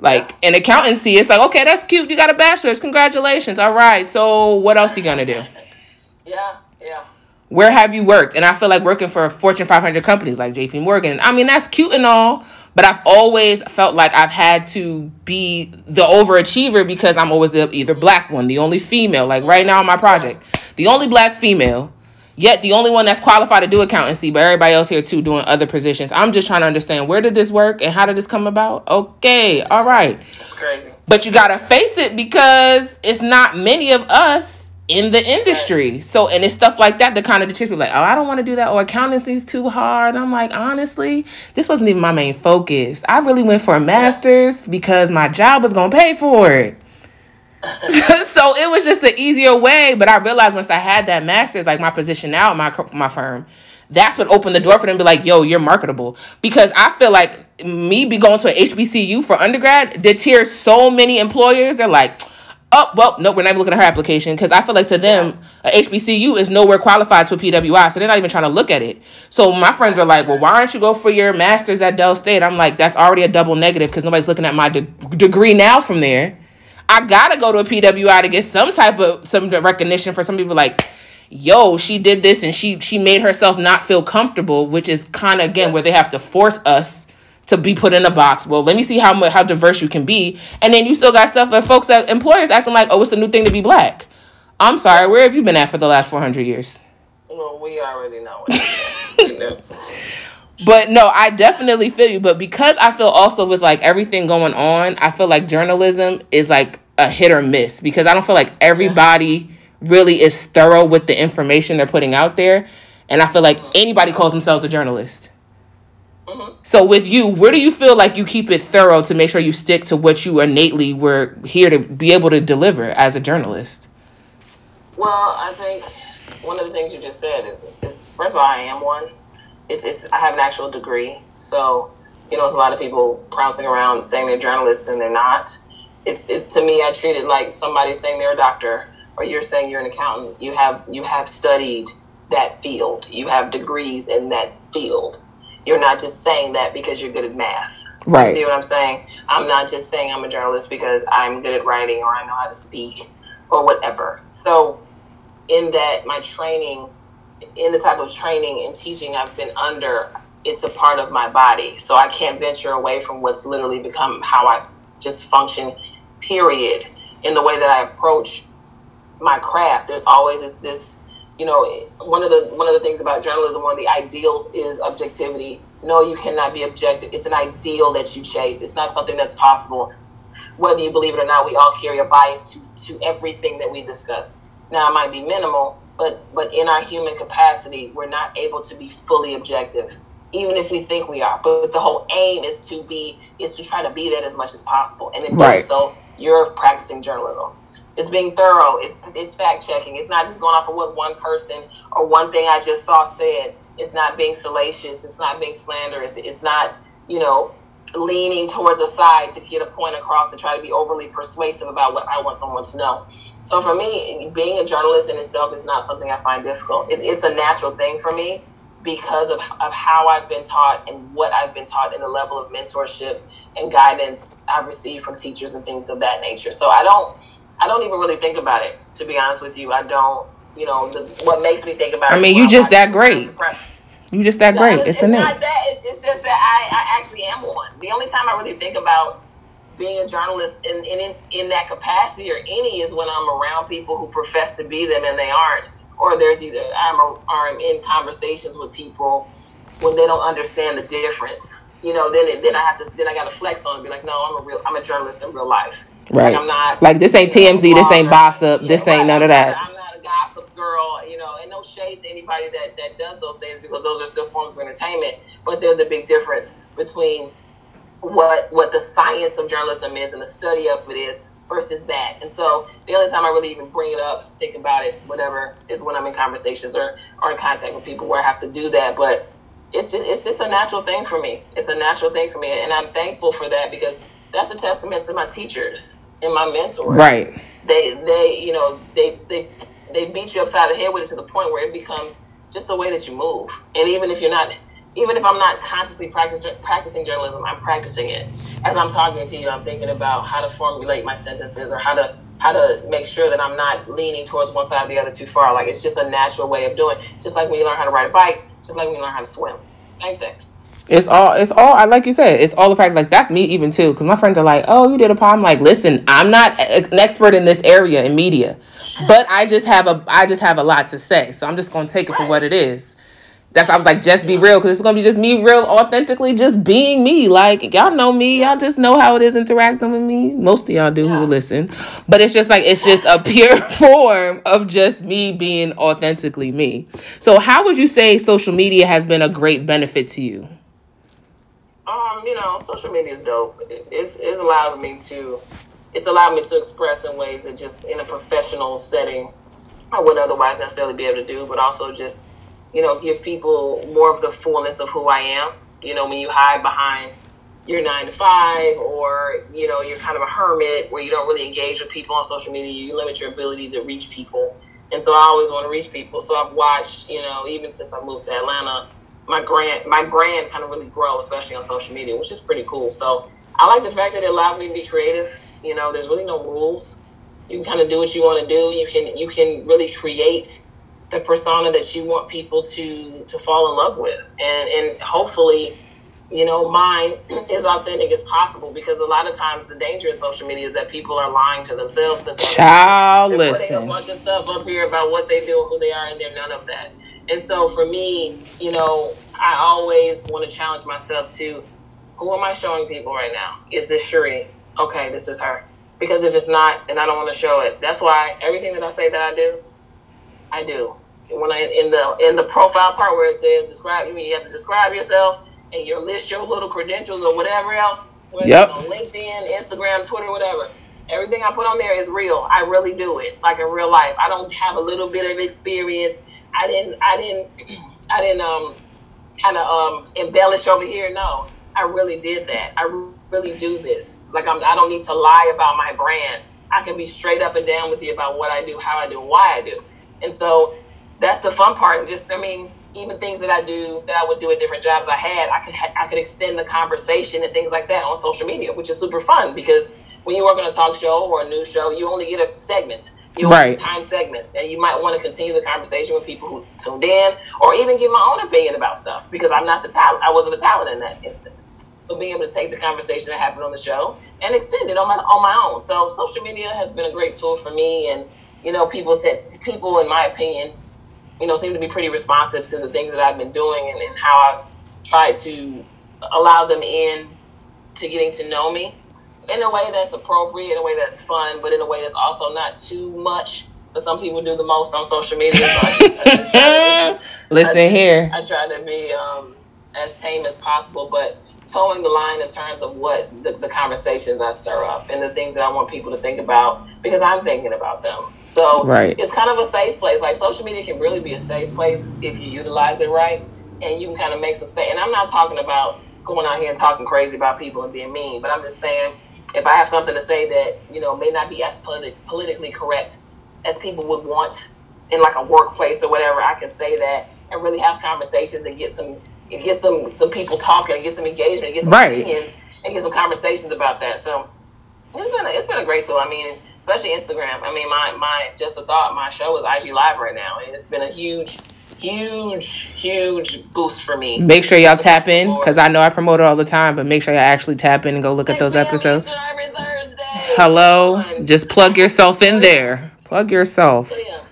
Like in accountancy it's like okay that's cute you got a bachelor's congratulations all right so what else are you gonna do? Yeah yeah. Where have you worked? And i feel like working for fortune 500 companies like jp morgan i mean that's cute and all but i've always felt like i've had to be the overachiever because i'm always the either black one the only female like right now on my project the only black female yet the only one that's qualified to do accountancy, but everybody else here too doing other positions. I'm just trying to understand where did this work and how did this come about? Okay, all right. That's crazy. But you gotta face it because it's not many of us in the industry. Right. So and it's stuff like that that kind of people like, oh, I don't want to do that or accountancy's too hard. I'm like, honestly, this wasn't even my main focus. I really went for a master's because my job was gonna pay for it. so it was just the easier way. But I realized once I had that master's, like my position now at my my firm, that's what opened the door for them to be like, yo, you're marketable. Because I feel like me be going to an HBCU for undergrad deters so many employers. They're like, oh, well, no, we're not even looking at her application. Because I feel like to them, a HBCU is nowhere qualified to a PWI. So they're not even trying to look at it. So my friends are like, well, why don't you go for your master's at Del State? I'm like, that's already a double negative because nobody's looking at my de- degree now from there. I gotta go to a PWI to get some type of some recognition for some people like yo she did this and she she made herself not feel comfortable which is kind of again where they have to force us to be put in a box. Well let me see how much how diverse you can be. And then you still got stuff that folks that employers acting like oh it's a new thing to be black. I'm sorry where have you been at for the last 400 years? Well we already know but no, I definitely feel you. But because I feel also with like everything going on, I feel like journalism is like a hit or miss because I don't feel like everybody really is thorough with the information they're putting out there. And I feel like anybody calls themselves a journalist. Mm-hmm. So with you, where do you feel like you keep it thorough to make sure you stick to what you innately were here to be able to deliver as a journalist? Well, I think one of the things you just said is, is first of all, I am one it's it's I have an actual degree, so you know, it's a lot of people prancing around saying they're journalists and they're not. It's it, to me, I treat it like somebody saying they're a doctor or you're saying you're an accountant. You have you have studied that field. You have degrees in that field. You're not just saying that because you're good at math. Right. You see what I'm saying? I'm not just saying I'm a journalist because I'm good at writing or I know how to speak or whatever. So, in that, my training in the type of training and teaching I've been under, it's a part of my body. So I can't venture away from what's literally become how I just function, period. In the way that I approach my craft, there's always this, this you know, one of the one of the things about journalism, one of the ideals is objectivity no, you cannot be objective. It's an ideal that you chase. It's not something that's possible. Whether you believe it or not, we all carry a bias to, to everything that we discuss. Now, it might be minimal, but but in our human capacity, we're not able to be fully objective, even if we think we are. But the whole aim is to be is to try to be that as much as possible, and in right. so, you're practicing journalism. It's being thorough. It's it's fact checking. It's not just going off of what one person or one thing I just saw said. It's not being salacious. It's not being slanderous. It's not you know leaning towards a side to get a point across to try to be overly persuasive about what I want someone to know. So for me, being a journalist in itself is not something I find difficult. It, it's a natural thing for me because of, of how I've been taught and what I've been taught and the level of mentorship and guidance I've received from teachers and things of that nature. So I don't I don't even really think about it to be honest with you. I don't you know the, what makes me think about it. I mean, you just that great. You just that great. it's, it's, not that. It's, it's, just that I, I actually am one. The only time I really think about being a journalist in, in in that capacity or any is when I'm around people who profess to be them and they aren't, or there's either I'm a, or I'm in conversations with people when they don't understand the difference. You know, then it, then I have to then I got to flex on and be like, no, I'm a real I'm a journalist in real life. Right. Like I'm not like this ain't TMZ, this ain't boss up, yeah, this ain't right, none of that. I'm not a gossip girl, you know, and no shade to anybody that that does those things because those are still forms of entertainment. But there's a big difference between what what the science of journalism is and the study of it is versus that. And so the only time I really even bring it up, think about it, whatever, is when I'm in conversations or, or in contact with people where I have to do that. But it's just it's just a natural thing for me. It's a natural thing for me. And I'm thankful for that because that's a testament to my teachers and my mentors. Right. They they, you know, they they they beat you upside the head with it to the point where it becomes just the way that you move. And even if you're not even if I'm not consciously practice, practicing journalism, I'm practicing it. As I'm talking to you, I'm thinking about how to formulate my sentences or how to how to make sure that I'm not leaning towards one side or the other too far. Like it's just a natural way of doing. It. Just like when you learn how to ride a bike, just like when you learn how to swim. Same thing. It's all, it's all, I like you said, it's all the fact, like, that's me even too. Cause my friends are like, oh, you did a pod. I'm like, listen, I'm not an expert in this area in media, but I just have a, I just have a lot to say. So I'm just going to take it for what it is that's I was like, just be real, because it's gonna be just me, real, authentically, just being me. Like y'all know me, y'all just know how it is interacting with me. Most of y'all do who listen, but it's just like it's just a pure form of just me being authentically me. So, how would you say social media has been a great benefit to you? Um, you know, social media is dope. It's it's allowed me to, it's allowed me to express in ways that just in a professional setting I wouldn't otherwise necessarily be able to do, but also just you know, give people more of the fullness of who I am. You know, when you hide behind your nine to five or, you know, you're kind of a hermit where you don't really engage with people on social media, you limit your ability to reach people. And so I always want to reach people. So I've watched, you know, even since I moved to Atlanta, my brand my brand kind of really grow, especially on social media, which is pretty cool. So I like the fact that it allows me to be creative. You know, there's really no rules. You can kind of do what you want to do. You can you can really create the persona that you want people to to fall in love with and and hopefully you know mine is authentic as possible because a lot of times the danger in social media is that people are lying to themselves and Child, listen. putting a bunch of stuff up here about what they do who they are and they're none of that and so for me you know i always want to challenge myself to who am i showing people right now is this Cherie okay this is her because if it's not then i don't want to show it that's why everything that i say that i do i do when I in the in the profile part where it says describe you, you have to describe yourself and you list your little credentials or whatever else, whether yep. it's on LinkedIn, Instagram, Twitter, whatever. Everything I put on there is real. I really do it, like in real life. I don't have a little bit of experience. I didn't. I didn't. I didn't um kind of um embellish over here. No, I really did that. I really do this. Like I'm. I don't need to lie about my brand. I can be straight up and down with you about what I do, how I do, why I do. And so that's the fun part. Just I mean, even things that I do that I would do at different jobs I had, I could I could extend the conversation and things like that on social media, which is super fun because when you work on a talk show or a news show, you only get a segment. You only right. get time segments, and you might want to continue the conversation with people who tuned in, or even give my own opinion about stuff because I'm not the talent. I wasn't the talent in that instance. So being able to take the conversation that happened on the show and extend it on my on my own. So social media has been a great tool for me, and you know, people said people, in my opinion, you know, seem to be pretty responsive to the things that I've been doing and, and how I've tried to allow them in to getting to know me in a way that's appropriate, in a way that's fun, but in a way that's also not too much. But some people do the most on social media. So I just, I just to, Listen I, here. I try to be um, as tame as possible, but towing the line in terms of what the, the conversations I stir up and the things that I want people to think about because I'm thinking about them. So Right. it's kind of a safe place. Like social media can really be a safe place if you utilize it right, and you can kind of make some stay. And I'm not talking about going out here and talking crazy about people and being mean, but I'm just saying if I have something to say that you know may not be as politi- politically correct as people would want in like a workplace or whatever, I can say that and really have conversations and get some get some some people talking, get some engagement, get some Right. opinions, and get some conversations about that. So it's been a, it's been a great tool. I mean, especially Instagram. I mean, my my just a thought. My show is IG Live right now, and it's been a huge, huge, huge boost for me. Make sure y'all tap in because I know I promote it all the time, but make sure y'all actually tap in and go look at those episodes. Hello. Just plug yourself in there. Plug yourself. So yeah,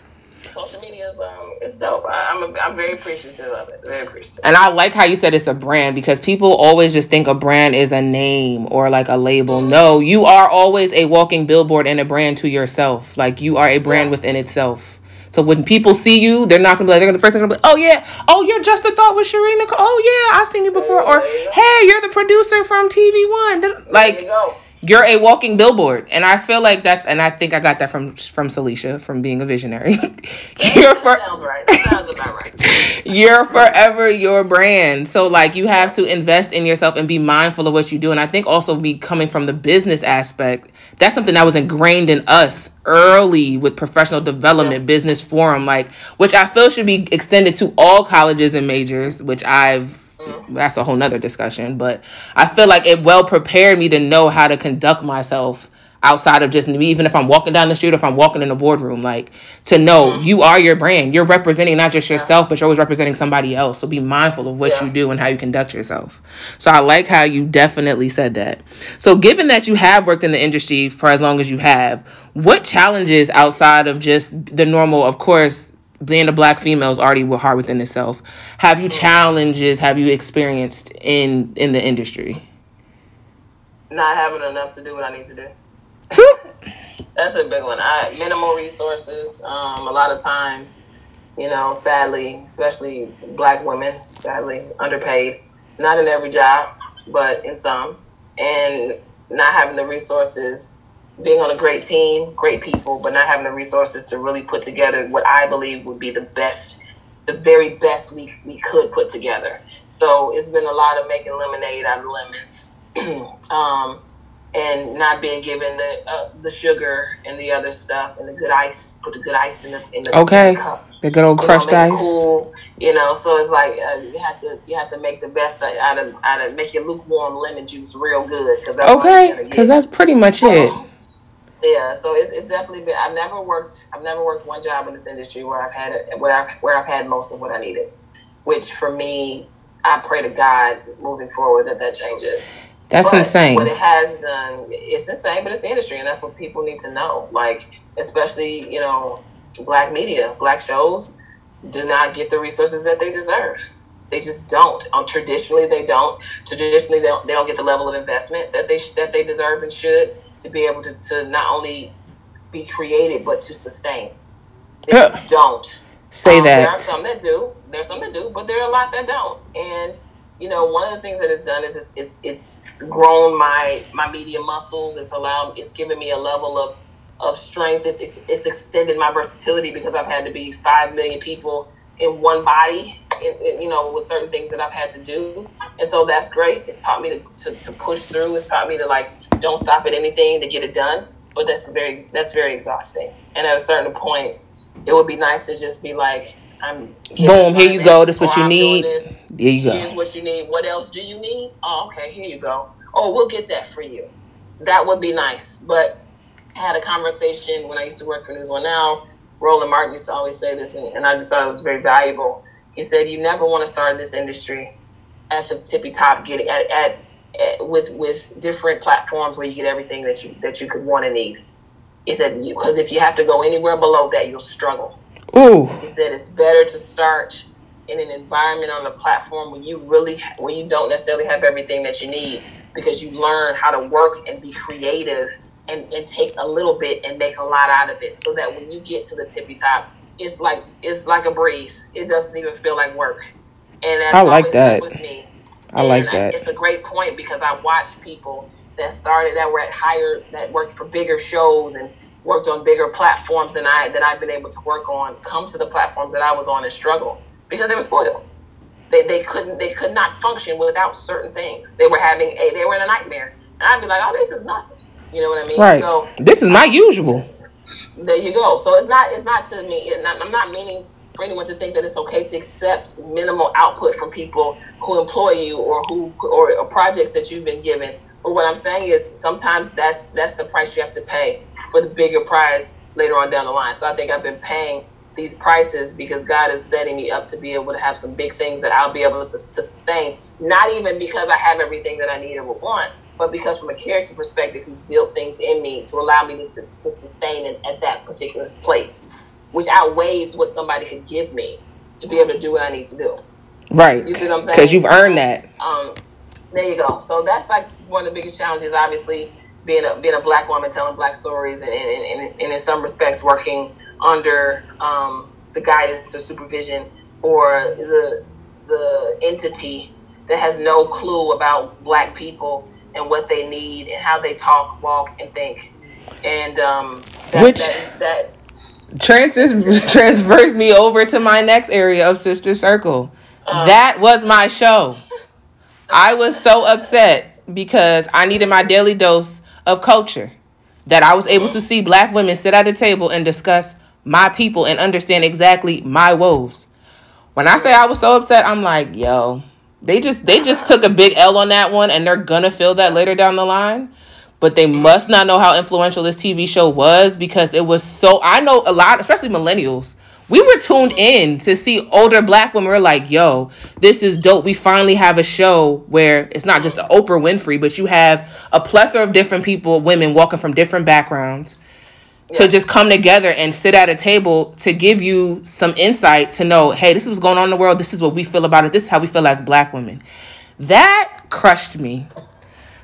social media is um, it's dope. I, I'm a, I'm very appreciative of it. Very appreciative. And I like how you said it's a brand because people always just think a brand is a name or like a label. No, you are always a walking billboard and a brand to yourself. Like you are a brand within itself. So when people see you, they're not gonna be like they're gonna the first thing gonna be, oh yeah, oh you're just a thought with Sharina. Nicole. Oh yeah, I've seen you before. Or There you go. hey, you're the producer from TV One. there Like you go. You're a walking billboard and i feel like that's and i think i got that from from Celicia from being a visionary you're for, sounds right. That sounds about right. you're forever your brand so like you have to invest in yourself and be mindful of what you do and i think also be coming from the business aspect that's something that was ingrained in us early with professional development Yes. business forum like which i feel should be extended to all colleges and majors which i've Mm-hmm. that's a whole nother discussion but i feel like it well prepared me to know how to conduct myself outside of just me even if i'm walking down the street or if i'm walking in a boardroom like to know mm-hmm. you are your brand. You're representing not just yourself but you're always representing somebody else. So be mindful of what Yeah. you do and how you conduct yourself. So i like how you definitely said that. So given that you have worked in the industry for as long as you have what challenges outside of just the normal of course being a black female is already hard within itself. Have you challenges have you experienced in in the industry? Not having enough to do what I need to do. That's a big one. I minimal resources. Um, a lot of times, you know, sadly, especially black women, sadly underpaid. Not in every job, but in some, and not having the resources. Being on a great team, great people, but not having the resources to really put together what I believe would be the best, the very best we, we could put together. So it's been a lot of making lemonade out of lemons. um, and not being given the uh, the sugar and the other stuff and the good ice. Put the good ice in the in the, Okay. in the cup. The good old You know, crushed ice. cool. You know, so it's like uh, you have to you have to make the best out of out of make your lukewarm lemon juice real good because Okay, because that's pretty much So, it. Yeah, so it's, it's definitely been. I've never worked. I've never worked one job in this industry where I've had it where I've where I've had most of what I needed. Which for me, I pray to God moving forward that that changes. That's But insane. What it has done, it's insane, but it's the industry, and that's what people need to know. Like, especially you know, black media, black shows do not get the resources that they deserve. They just don't. Um, traditionally, they don't. Traditionally, they don't, they don't get the level of investment that they sh- that they deserve and should to be able to, to not only be created but to sustain. They Yeah. just don't. Say Um, There are some that do. There are some that do, but there are a lot that don't. And you know, one of the things that it's done is it's it's, it's grown my my media muscles. It's allowed. It's given me a level of of strength. It's, it's it's extended my versatility because I've had to be five million people in one body. You know, with certain things that I've had to do, and so that's great. It's taught me to, to, to push through. It's taught me to like don't stop at anything to get it done. But that's very that's very exhausting. And at a certain point, it would be nice to just be like, I'm Boom, here you go. This what you oh, I'm need. There you go. Here's what you need. What else do you need? Oh, okay, here you go. Oh, we'll get that for you. That would be nice. But I had a conversation when I used to work for News One Now. Roland Martin used to always say this, and, and I just thought it was very valuable. He said, "You never want to start in this industry at the tippy top, getting at, at, at with with different platforms where you get everything that you that you could want and need." He said, "Because if you have to go anywhere below that, you'll struggle." Ooh, He said it's better to start in an environment on a platform where you really where you don't necessarily have everything that you need because you learn how to work and be creative and, and take a little bit and make a lot out of it so that when you get to the tippy top it's like it's like a breeze it doesn't even feel like work and that's I like always that. with me I like and that. it's a great point because i watched people that started that were at higher that worked for bigger shows and worked on bigger platforms than i that i've been able to work on come to the platforms that i was on and struggle because they were spoiled they, they couldn't they could not function without certain things. They were having a they were in a nightmare. And I'd be like, Oh, this is nothing. You know what I mean? Right. So This is my usual. There you go. So it's not it's not to me not, I'm not meaning for anyone to think that it's okay to accept minimal output from people who employ you or who or, or projects that you've been given. But what I'm saying is sometimes that's that's the price you have to pay for the bigger prize later on down the line. So I think I've been paying these prices because God is setting me up to be able to have some big things that I'll be able to, to sustain. Not even because I have everything that I need or would want, but because from a character perspective, He's built things in me to allow me to, to, sustain it at that particular place, which outweighs what somebody could give me to be able to do what I need to do. Right. You see what I'm saying? Because you've earned that. Um, there you go. So that's like one of the biggest challenges, obviously, being a being a black woman telling black stories, and, and, and, and in some respects working under um, the guidance or supervision or the the entity that has no clue about black people and what they need and how they talk, walk, and think. And um, that, Which- that is that. Transfers transfers me over to my next area of Sister Circle. Um, that was my show. I was so upset because I needed my daily dose of culture. That I was able to see black women sit at a table and discuss my people and understand exactly my woes. When I say I was so upset, I'm like, yo, they just they just took a big L on that one and they're gonna feel that later down the line. But they must not know how influential this TV show was because it was so I know a lot, especially millennials. We were tuned in to see older black women. We're like, yo, this is dope. We finally have a show where it's not just Oprah Winfrey, but you have a plethora of different people, women walking from different backgrounds to just come together and sit at a table to give you some insight to know, hey, this is what's going on in the world. This is what we feel about it. This is how we feel as black women. That crushed me.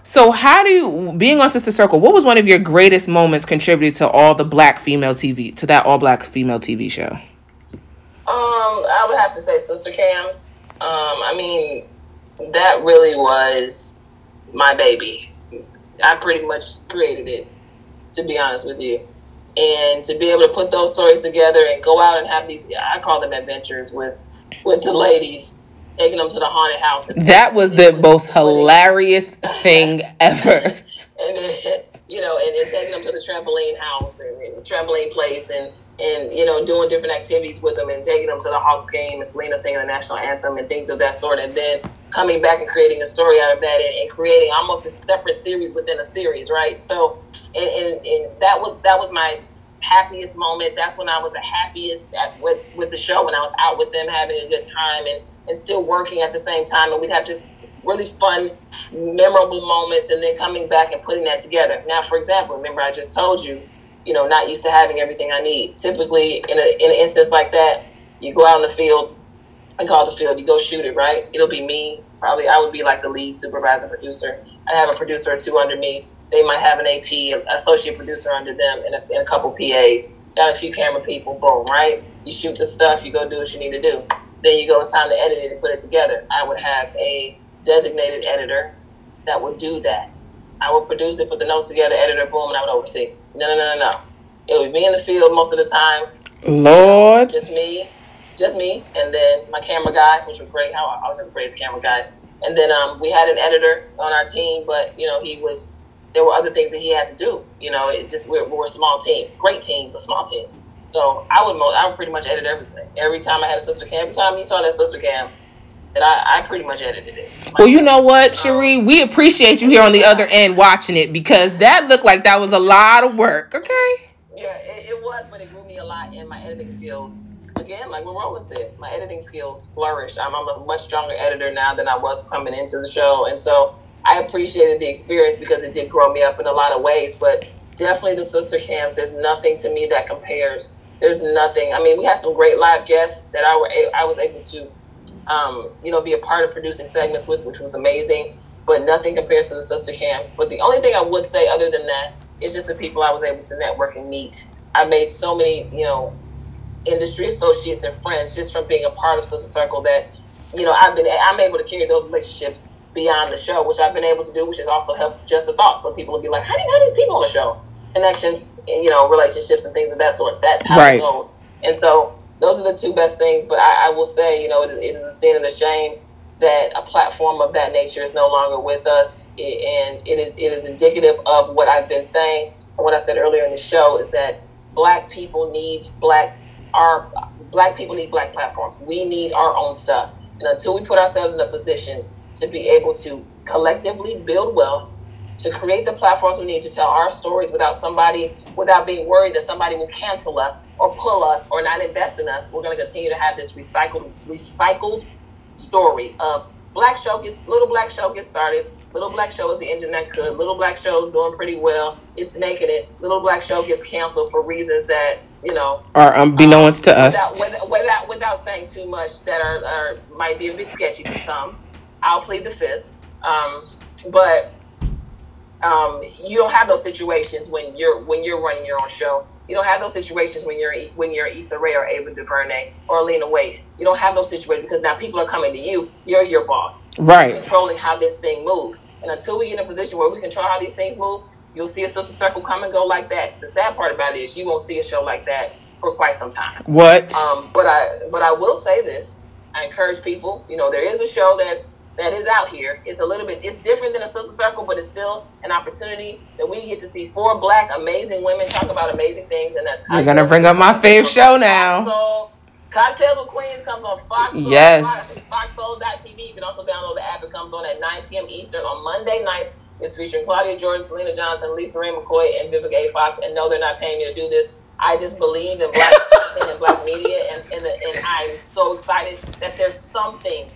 So, how do you, being on Sister Circle, what was one of your greatest moments contributed to all the black female TV, to that all black female TV show? Um, I would have to say Sister Cams. Um, I mean, that really was my baby. I pretty much created it, to be honest with you. And to be able to put those stories together and go out and have these, I call them adventures with with the ladies, taking them to the haunted house. That was the most hilarious thing ever. and you know, and, and taking them to the trampoline house and, and trampoline place and and you know doing different activities with them and taking them to the Hawks game and Syleena singing the national anthem and things of that sort and then coming back and creating a story out of that and, and creating almost a separate series within a series, right? So and, and, and that was that was my happiest moment. That's when I was the happiest at, with with the show when I was out with them having a good time and and still working at the same time and we'd have just really fun memorable moments and then coming back and putting that together. Now, for example, remember I just told you, you know, not used to having everything I need. Typically, in, a, in an instance like that, you go out in the field, I call the field, you go shoot it, right? It'll be me. Probably I would be like the lead supervisor producer. I have a producer or two under me. They might have an AP, associate producer under them, and a, and a couple PAs. Got a few camera people, boom, right? You shoot the stuff, you go do what you need to do. Then you go, it's time to edit it and put it together. I would have a designated editor that would do that. I would produce it, put the notes together, editor, boom, and I would oversee. No, no, no, no, no. It would be in the field most of the time, Lord. just me, just me, and then my camera guys, which were great. How I was the greatest camera guys. And then um, we had an editor on our team, but you know he was. There were other things that he had to do. You know, it's just we're, we're a small team, great team, but small team. So I would most, I would pretty much edit everything. Every time I had a sister cam, every time you saw that sister cam, that I, I pretty much edited it. Well, you know what, um, Cherie? We appreciate you here on the other end watching it because that looked like that was a lot of work, okay? Yeah, it, it was, but it grew me a lot in my editing skills. Again, like what Roland said, my editing skills flourished. I'm, I'm a much stronger editor now than I was coming into the show, and so I appreciated the experience because it did grow me up in a lot of ways. But definitely the sister cams, there's nothing to me that compares. There's nothing. I mean, we had some great live guests that I were I was able to um, you know, be a part of producing segments with, which was amazing. But nothing compares to the sister cams. But the only thing I would say, other than that, is just the people I was able to network and meet. I made so many, you know, industry associates and friends just from being a part of Sister Circle that, you know, I've been I'm able to carry those relationships beyond the show, which I've been able to do, which has also helped just a thought. So people will be like, How do you know these people on the show? Connections, you know, relationships and things of that sort. That's how right. it goes. And so those are the two best things. But I, I will say, you know, it, it is a sin and a shame that a platform of that nature is no longer with us, and it is it is indicative of what I've been saying and what I said earlier in the show is that Black people need Black our Black people need Black platforms. We need our own stuff, and until we put ourselves in a position to be able to collectively build wealth to create the platforms we need to tell our stories without somebody, without being worried that somebody will cancel us or pull us or not invest in us. We're going to continue to have this recycled, recycled story of Black Show gets little Black Show gets started. Little Black Show is the engine that could. Little Black Show is doing pretty well. It's making it. Little Black Show gets canceled for reasons that you know are unbeknownst um, to us. Without, without, without saying too much that are, are might be a bit sketchy to some. I'll plead the fifth. Um, but um, you don't have those situations when you're when you're running your own show. You don't have those situations when you're when you're Issa Rae or Ava DuVernay or Lena Waithe. You don't have those situations because now people are coming to you. You're your boss, right? Controlling how this thing moves. And until we get in a position where we control how these things move, you'll see a sister circle come and go like that. The sad part about it is you won't see a show like that for quite some time. What? Um, but I but I will say this. I encourage people. You know, there is a show that's that is out here. It's a little bit, it's different than a social circle, but it's still an opportunity that we get to see four black amazing women talk about amazing things. And that's you're gonna bring up my favorite show now. So, Cocktails with Queens comes on Fox. Yes. Fox, Foxsoul.tv. You can also download the app. It comes on at 9 p.m. Eastern on Monday nights. It's featuring Claudia Jordan, Syleena Johnson, LisaRaye McCoy, and Vivica A. Fox. And no, they're not paying me to do this. I just believe in black content and black media, and, and, and I'm so excited that there's something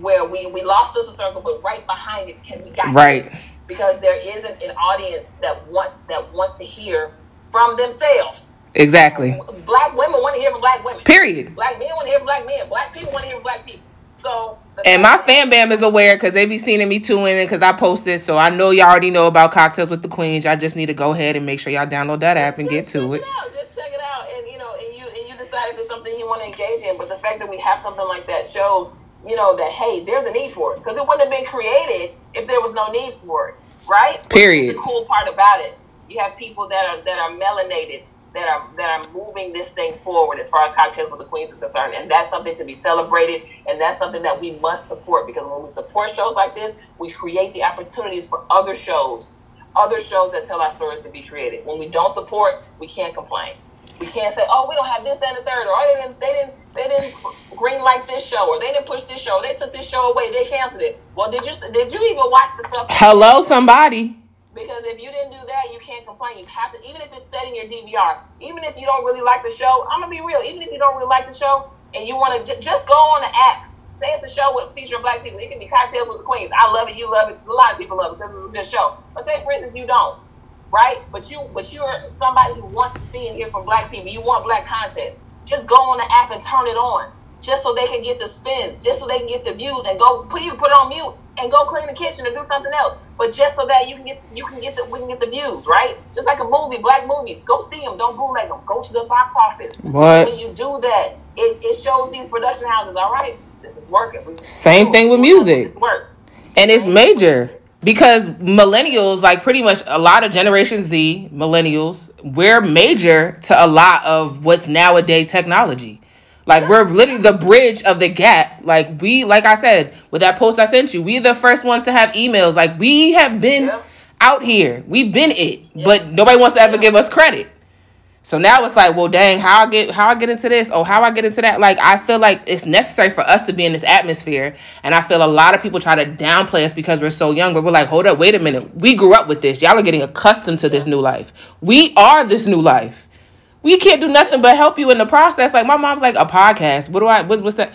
where we we lost Sister Circle, but right behind it, can we got right. This? Because there isn't an audience that wants that wants to hear from themselves. Exactly. Black women want to hear from black women. Period. Black men want to hear from black men. Black people want to hear from black people. So. And my fan bam is aware because they be seeing me too in it because I posted. So I know y'all already know about cocktails with the queens. I just need to go ahead and make sure y'all download that app and get to it. it. Just check it out, and you know, and you and you decide if it's something you want to engage in. But the fact that we have something like that shows you know, that hey, there's a need for it because it wouldn't have been created if there was no need for it, right? Period. the cool part about it. You have people that are that are melanated that are that are moving this thing forward as far as cocktails with the queens is concerned, and that's something to be celebrated, and that's something that we must support because when we support shows like this, we create the opportunities for other shows, other shows that tell our stories to be created. When we don't support, we can't complain. We can't say, oh, we don't have this and the third, or oh, they didn't, they didn't, they didn't green light this show, or they didn't push this show, or they took this show away, they canceled it. Well, did you did you even watch the stuff? Hello, somebody. Because if you didn't do that, you can't complain. You have to, even if it's setting your DVR, even if you don't really like the show. I'm gonna be real. Even if you don't really like the show and you want to j- just go on the app, say it's a show with featuring black people. It can be cocktails with the queens. I love it. You love it. A lot of people love it because it's a good show. But say, for instance, you don't right? But you but you're somebody who wants to see and hear from black people. You want black content. Just go on the app and turn it on. Just so they can get the spins, just so they can get the views and go put you put it on mute and go clean the kitchen or do something else. But just so that you can get you can get the we can get the views, right? Just like a movie, black movies. Go see them. Don't bootleg them. Go to the box office. What? When you do that, it, it shows these production houses, all right, this is working. Same thing with music. This works. And it's major because millennials like pretty much a lot of generation z millennials we're major to a lot of what's nowadays technology. Like we're literally the bridge of the gap. Like we like i said with that post i sent you we the first ones to have emails. Like we have been yeah. out here. We've been it. Yeah. but nobody wants to ever give us credit so now it's like, well, dang, how I get how I get into this? Oh, how I get into that? Like I feel like it's necessary for us to be in this atmosphere, and I feel a lot of people try to downplay us because we're so young. But we're like, hold up, wait a minute, we grew up with this. Y'all are getting accustomed to this new life. We are this new life. We can't do nothing but help you in the process. Like my mom's like a podcast. What do I? What's what's that?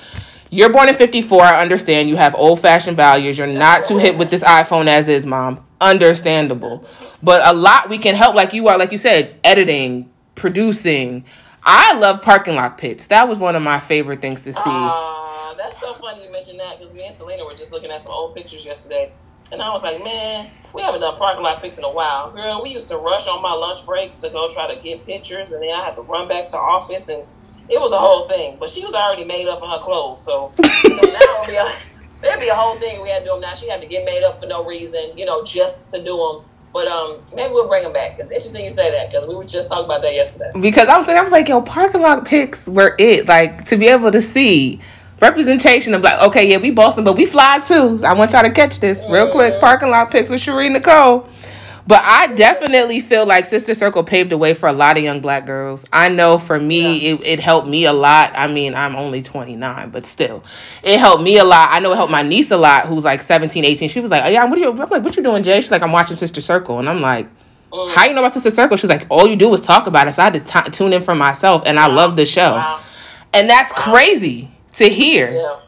You're born in 54. I understand you have old fashioned values. You're not too hip with this iPhone as is, mom. Understandable. But a lot we can help, like you are, like you said, editing, producing. I love parking lot pits. That was one of my favorite things to see. Uh, that's so funny you mentioned that because me and Syleena were just looking at some old pictures yesterday. And I was like, man, we haven't done parking lot pics in a while. Girl, we used to rush on my lunch break to go try to get pictures, and then I had to run back to the office, and it was a whole thing. But she was already made up in her clothes, so you know, now it'll be a, it'll be a whole thing we had to do them now. She had to get made up for no reason, you know, just to do them. But um, maybe we'll bring them back. It's interesting you say that because we were just talking about that yesterday. Because I was thinking, I was like, yo, parking lot pics were it. Like to be able to see representation of like, okay, yeah, we Boston, but we fly too. I want y'all to catch this real mm-hmm. quick. Parking lot pics with Sheree Nicole. But I definitely feel like Sister Circle paved the way for a lot of young black girls. I know for me, yeah. it, it helped me a lot. I mean, I'm only 29, but still, it helped me a lot. I know it helped my niece a lot, who's like 17, 18. She was like, oh, yeah, what are you, I'm like, what you doing, Jay? She's like, I'm watching Sister Circle. And I'm like, mm. how you know about Sister Circle? She's like, all you do is talk about it. So I had to t- tune in for myself, and I love the show. Wow. And that's wow. crazy to hear. Yeah.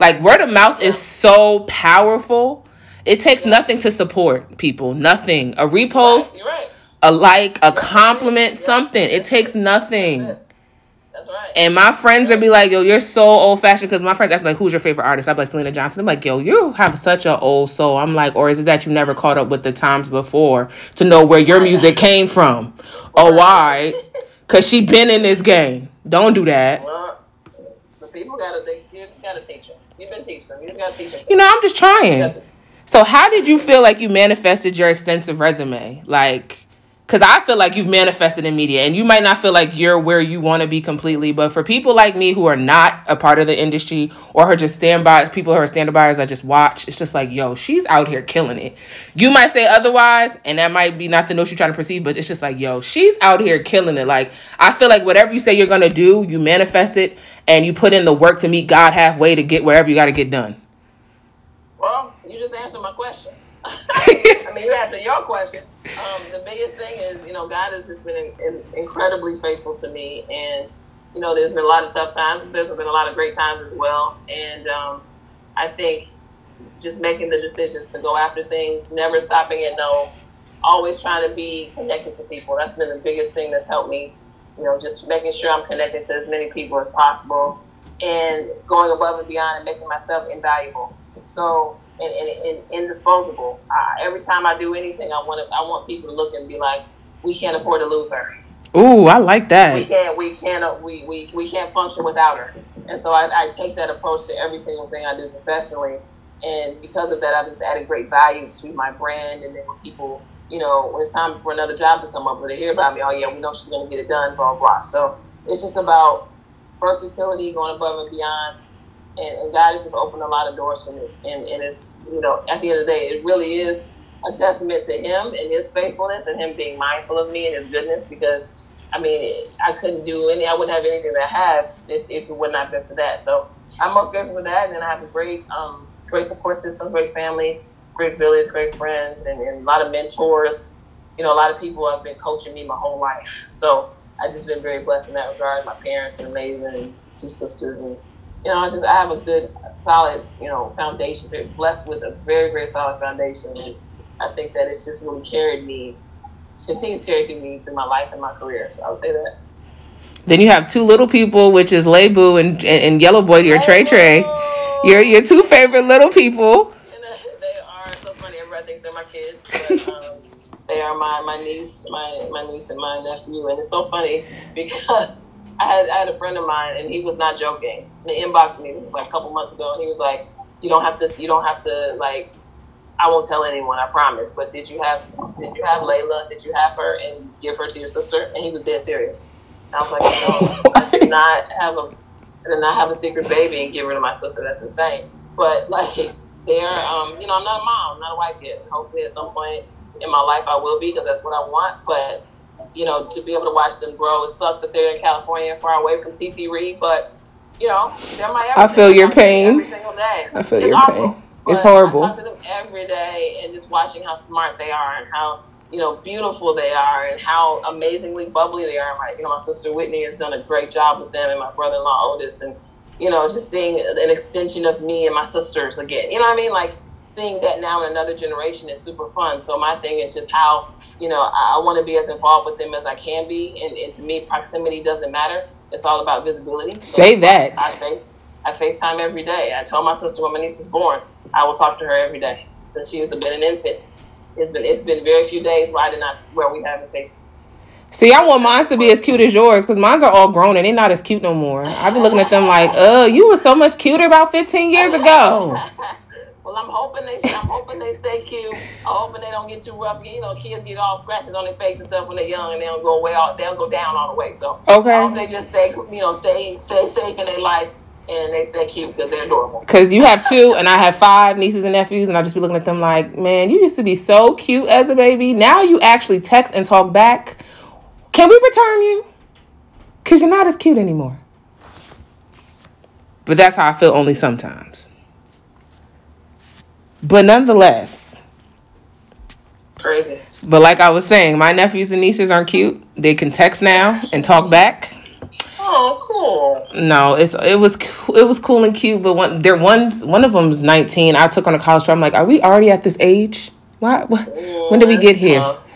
Like, word of mouth yeah. is so powerful it takes yeah. nothing to support people. Nothing. A repost, right. a like, a compliment, something. It takes nothing. That's, That's right. And my friends would be like, "Yo, you're so old fashioned." Because my friends ask like, "Who's your favorite artist?" I'm like, "Syleena Johnson." I'm like, "Yo, you have such an old soul." I'm like, "Or is it that you never caught up with the times before to know where your music came from, oh, or why?" Cause she been in this game. Don't do that. Well, the people gotta they you just gotta teach them. You've been teaching them. You just gotta teach them. You know, I'm just trying. So how did you feel like you manifested your extensive resume? Like because I feel like you've manifested in media and you might not feel like you're where you want to be completely, but for people like me who are not a part of the industry or are just standby people who are standby buyers I just watch, it's just like, yo, she's out here killing it. You might say otherwise, and that might be not the notion you're trying to perceive, but it's just like, yo, she's out here killing it. Like, I feel like whatever you say you're gonna do, you manifest it and you put in the work to meet God halfway to get wherever you gotta get done. Well, you just answered my question. I mean, you answered your question. Um, the biggest thing is, you know, God has just been in, in, incredibly faithful to me, and you know, there's been a lot of tough times. There's been a lot of great times as well, and um, I think just making the decisions to go after things, never stopping at no, always trying to be connected to people. That's been the biggest thing that's helped me. You know, just making sure I'm connected to as many people as possible, and going above and beyond and making myself invaluable. So and, and, and indisposable. Uh, every time I do anything, I want to, I want people to look and be like, we can't afford to lose her. Ooh, I like that. We can't, we can't, we, we, we can't function without her. And so I, I take that approach to every single thing I do professionally. And because of that, I've just added great value to my brand. And then when people, you know, when it's time for another job to come up, or they hear about me, oh yeah, we know she's going to get it done, blah, blah. So it's just about versatility, going above and beyond and, and God has just opened a lot of doors for me. And, and it's, you know, at the end of the day, it really is a testament to Him and His faithfulness and Him being mindful of me and His goodness because, I mean, I couldn't do any, I wouldn't have anything that I have if, if it would not have been for that. So I'm most grateful for that. And then I have a great, um, great support system, great family, great village, great friends, and, and a lot of mentors. You know, a lot of people have been coaching me my whole life. So I just been very blessed in that regard. My parents are amazing, two sisters, and you know, I just I have a good, solid, you know, foundation. Very blessed with a very, very solid foundation. And I think that it's just really carried me, continues carrying me through my life and my career. So I would say that. Then you have two little people, which is Lebu and and Yellow Boy, your Trey Trey. Your your two favorite little people. they are so funny. Everybody thinks they're my kids, but um, they are my my niece, my my niece and my nephew, and it's so funny because I had, I had a friend of mine, and he was not joking. He inboxed me. This was like a couple months ago, and he was like, "You don't have to. You don't have to like. I won't tell anyone. I promise. But did you have? Did you have Layla? Did you have her and give her to your sister?" And he was dead serious. And I was like, "No, I did not have a. I did not have a secret baby and give her to my sister. That's insane." But like, they're, um, you know, I'm not a mom, I'm not a wife yet. Hopefully, at some point in my life, I will be because that's what I want. But you know, to be able to watch them grow. It sucks that they're in California, far away from TT Reed, but you know, they're my I feel your pain every single day. I feel it's your awful, pain. It's horrible. I talk to them every day and just watching how smart they are and how you know beautiful they are and how amazingly bubbly they are. Like you know, my sister Whitney has done a great job with them, and my brother-in-law Otis, and you know, just seeing an extension of me and my sisters again. You know what I mean? Like seeing that now in another generation is super fun. So my thing is just how, you know, I, I want to be as involved with them as I can be. And, and, to me, proximity doesn't matter. It's all about visibility. So Say that. I face. I FaceTime every day. I tell my sister when my niece is born, I will talk to her every day since she has been an infant. It's been it's been very few days where I did not where we haven't FaceTime. See, I want mine to be as cute as yours because mines are all grown and they're not as cute no more. I've been looking at them like, uh, you were so much cuter about 15 years ago. well, I'm hoping they I'm hoping they stay cute. I'm hoping they don't get too rough. You know, kids get all scratches on their face and stuff when they're young and they don't go way out. They don't go down all the way. So okay, I hope they just stay you know stay stay safe in their life and they stay cute because they're adorable. Because you have two, and I have five nieces and nephews, and I just be looking at them like, man, you used to be so cute as a baby. Now you actually text and talk back can we return you? Because you're not as cute anymore. But that's how I feel only sometimes. But nonetheless. Crazy. But like I was saying, my nephews and nieces aren't cute. They can text now and talk back. Oh, cool. No, it's it was it was cool and cute, but one there one one of them's nineteen. I took on a college trip. I'm like, are we already at this age? Why? when did we get here? Tough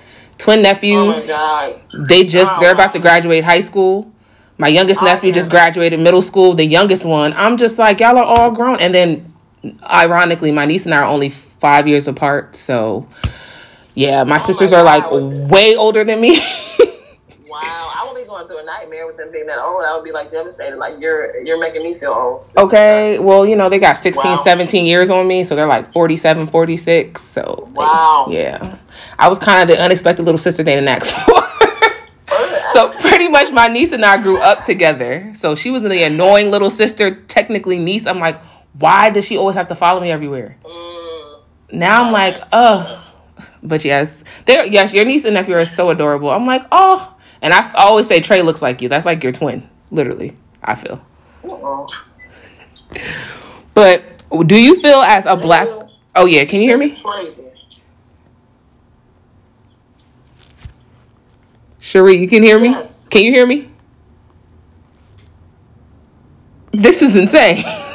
twin nephews. Oh they just oh, they're about to graduate high school. My youngest oh, nephew just graduated middle school. The youngest one, I'm just like y'all are all grown. And then, ironically, my niece and I are only five years apart. So, yeah, my oh sisters my are like way older than me. wow, I would be going through a nightmare with them being that old. I would be like devastated. Like you're you're making me feel old. This okay, well, you know they got 16, wow. 17 years on me, so they're like 47, 46. So wow, they, yeah. I was kind of the unexpected little sister they didn't ask for. so pretty much my niece and I grew up together. So she was the annoying little sister, technically niece. I'm like, why does she always have to follow me everywhere? Mm. Now I'm like, oh. But yes, there. yes, your niece and nephew are so adorable. I'm like, oh. And I always say Trey looks like you. That's like your twin, literally. I feel. But do you feel as a black? Oh yeah, can you hear me? Cherie, you can hear me? Yes. Can you hear me? This is insane.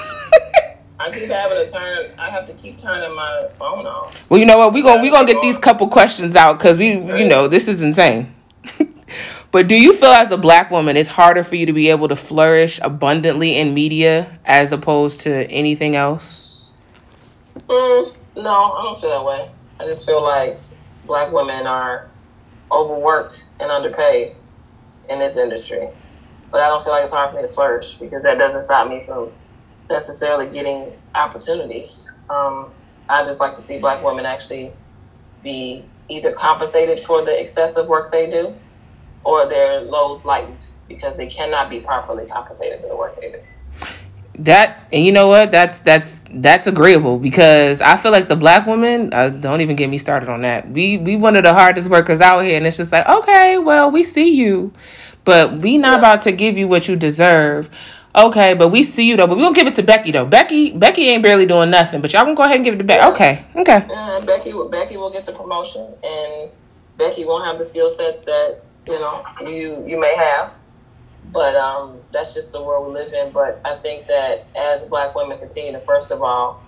I keep having to turn. I have to keep turning my phone off. Well, you know what? We gonna we gonna get these couple questions out because we, you know, this is insane. but do you feel as a black woman it's harder for you to be able to flourish abundantly in media as opposed to anything else? Mm, no, I don't feel that way. I just feel like black women are overworked and underpaid in this industry. But I don't feel like it's hard for me to flourish because that doesn't stop me from necessarily getting opportunities. Um, I just like to see black women actually be either compensated for the excessive work they do or their loads lightened because they cannot be properly compensated for the work they do that and you know what that's that's that's agreeable because i feel like the black woman uh, don't even get me started on that we we one of the hardest workers out here and it's just like okay well we see you but we not yeah. about to give you what you deserve okay but we see you though but we gonna give it to becky though becky becky ain't barely doing nothing but y'all gonna go ahead and give it to becky yeah. okay okay becky becky will get the promotion and becky won't have the skill sets that you know you you may have but um, that's just the world we live in. But I think that as Black women continue to, first of all,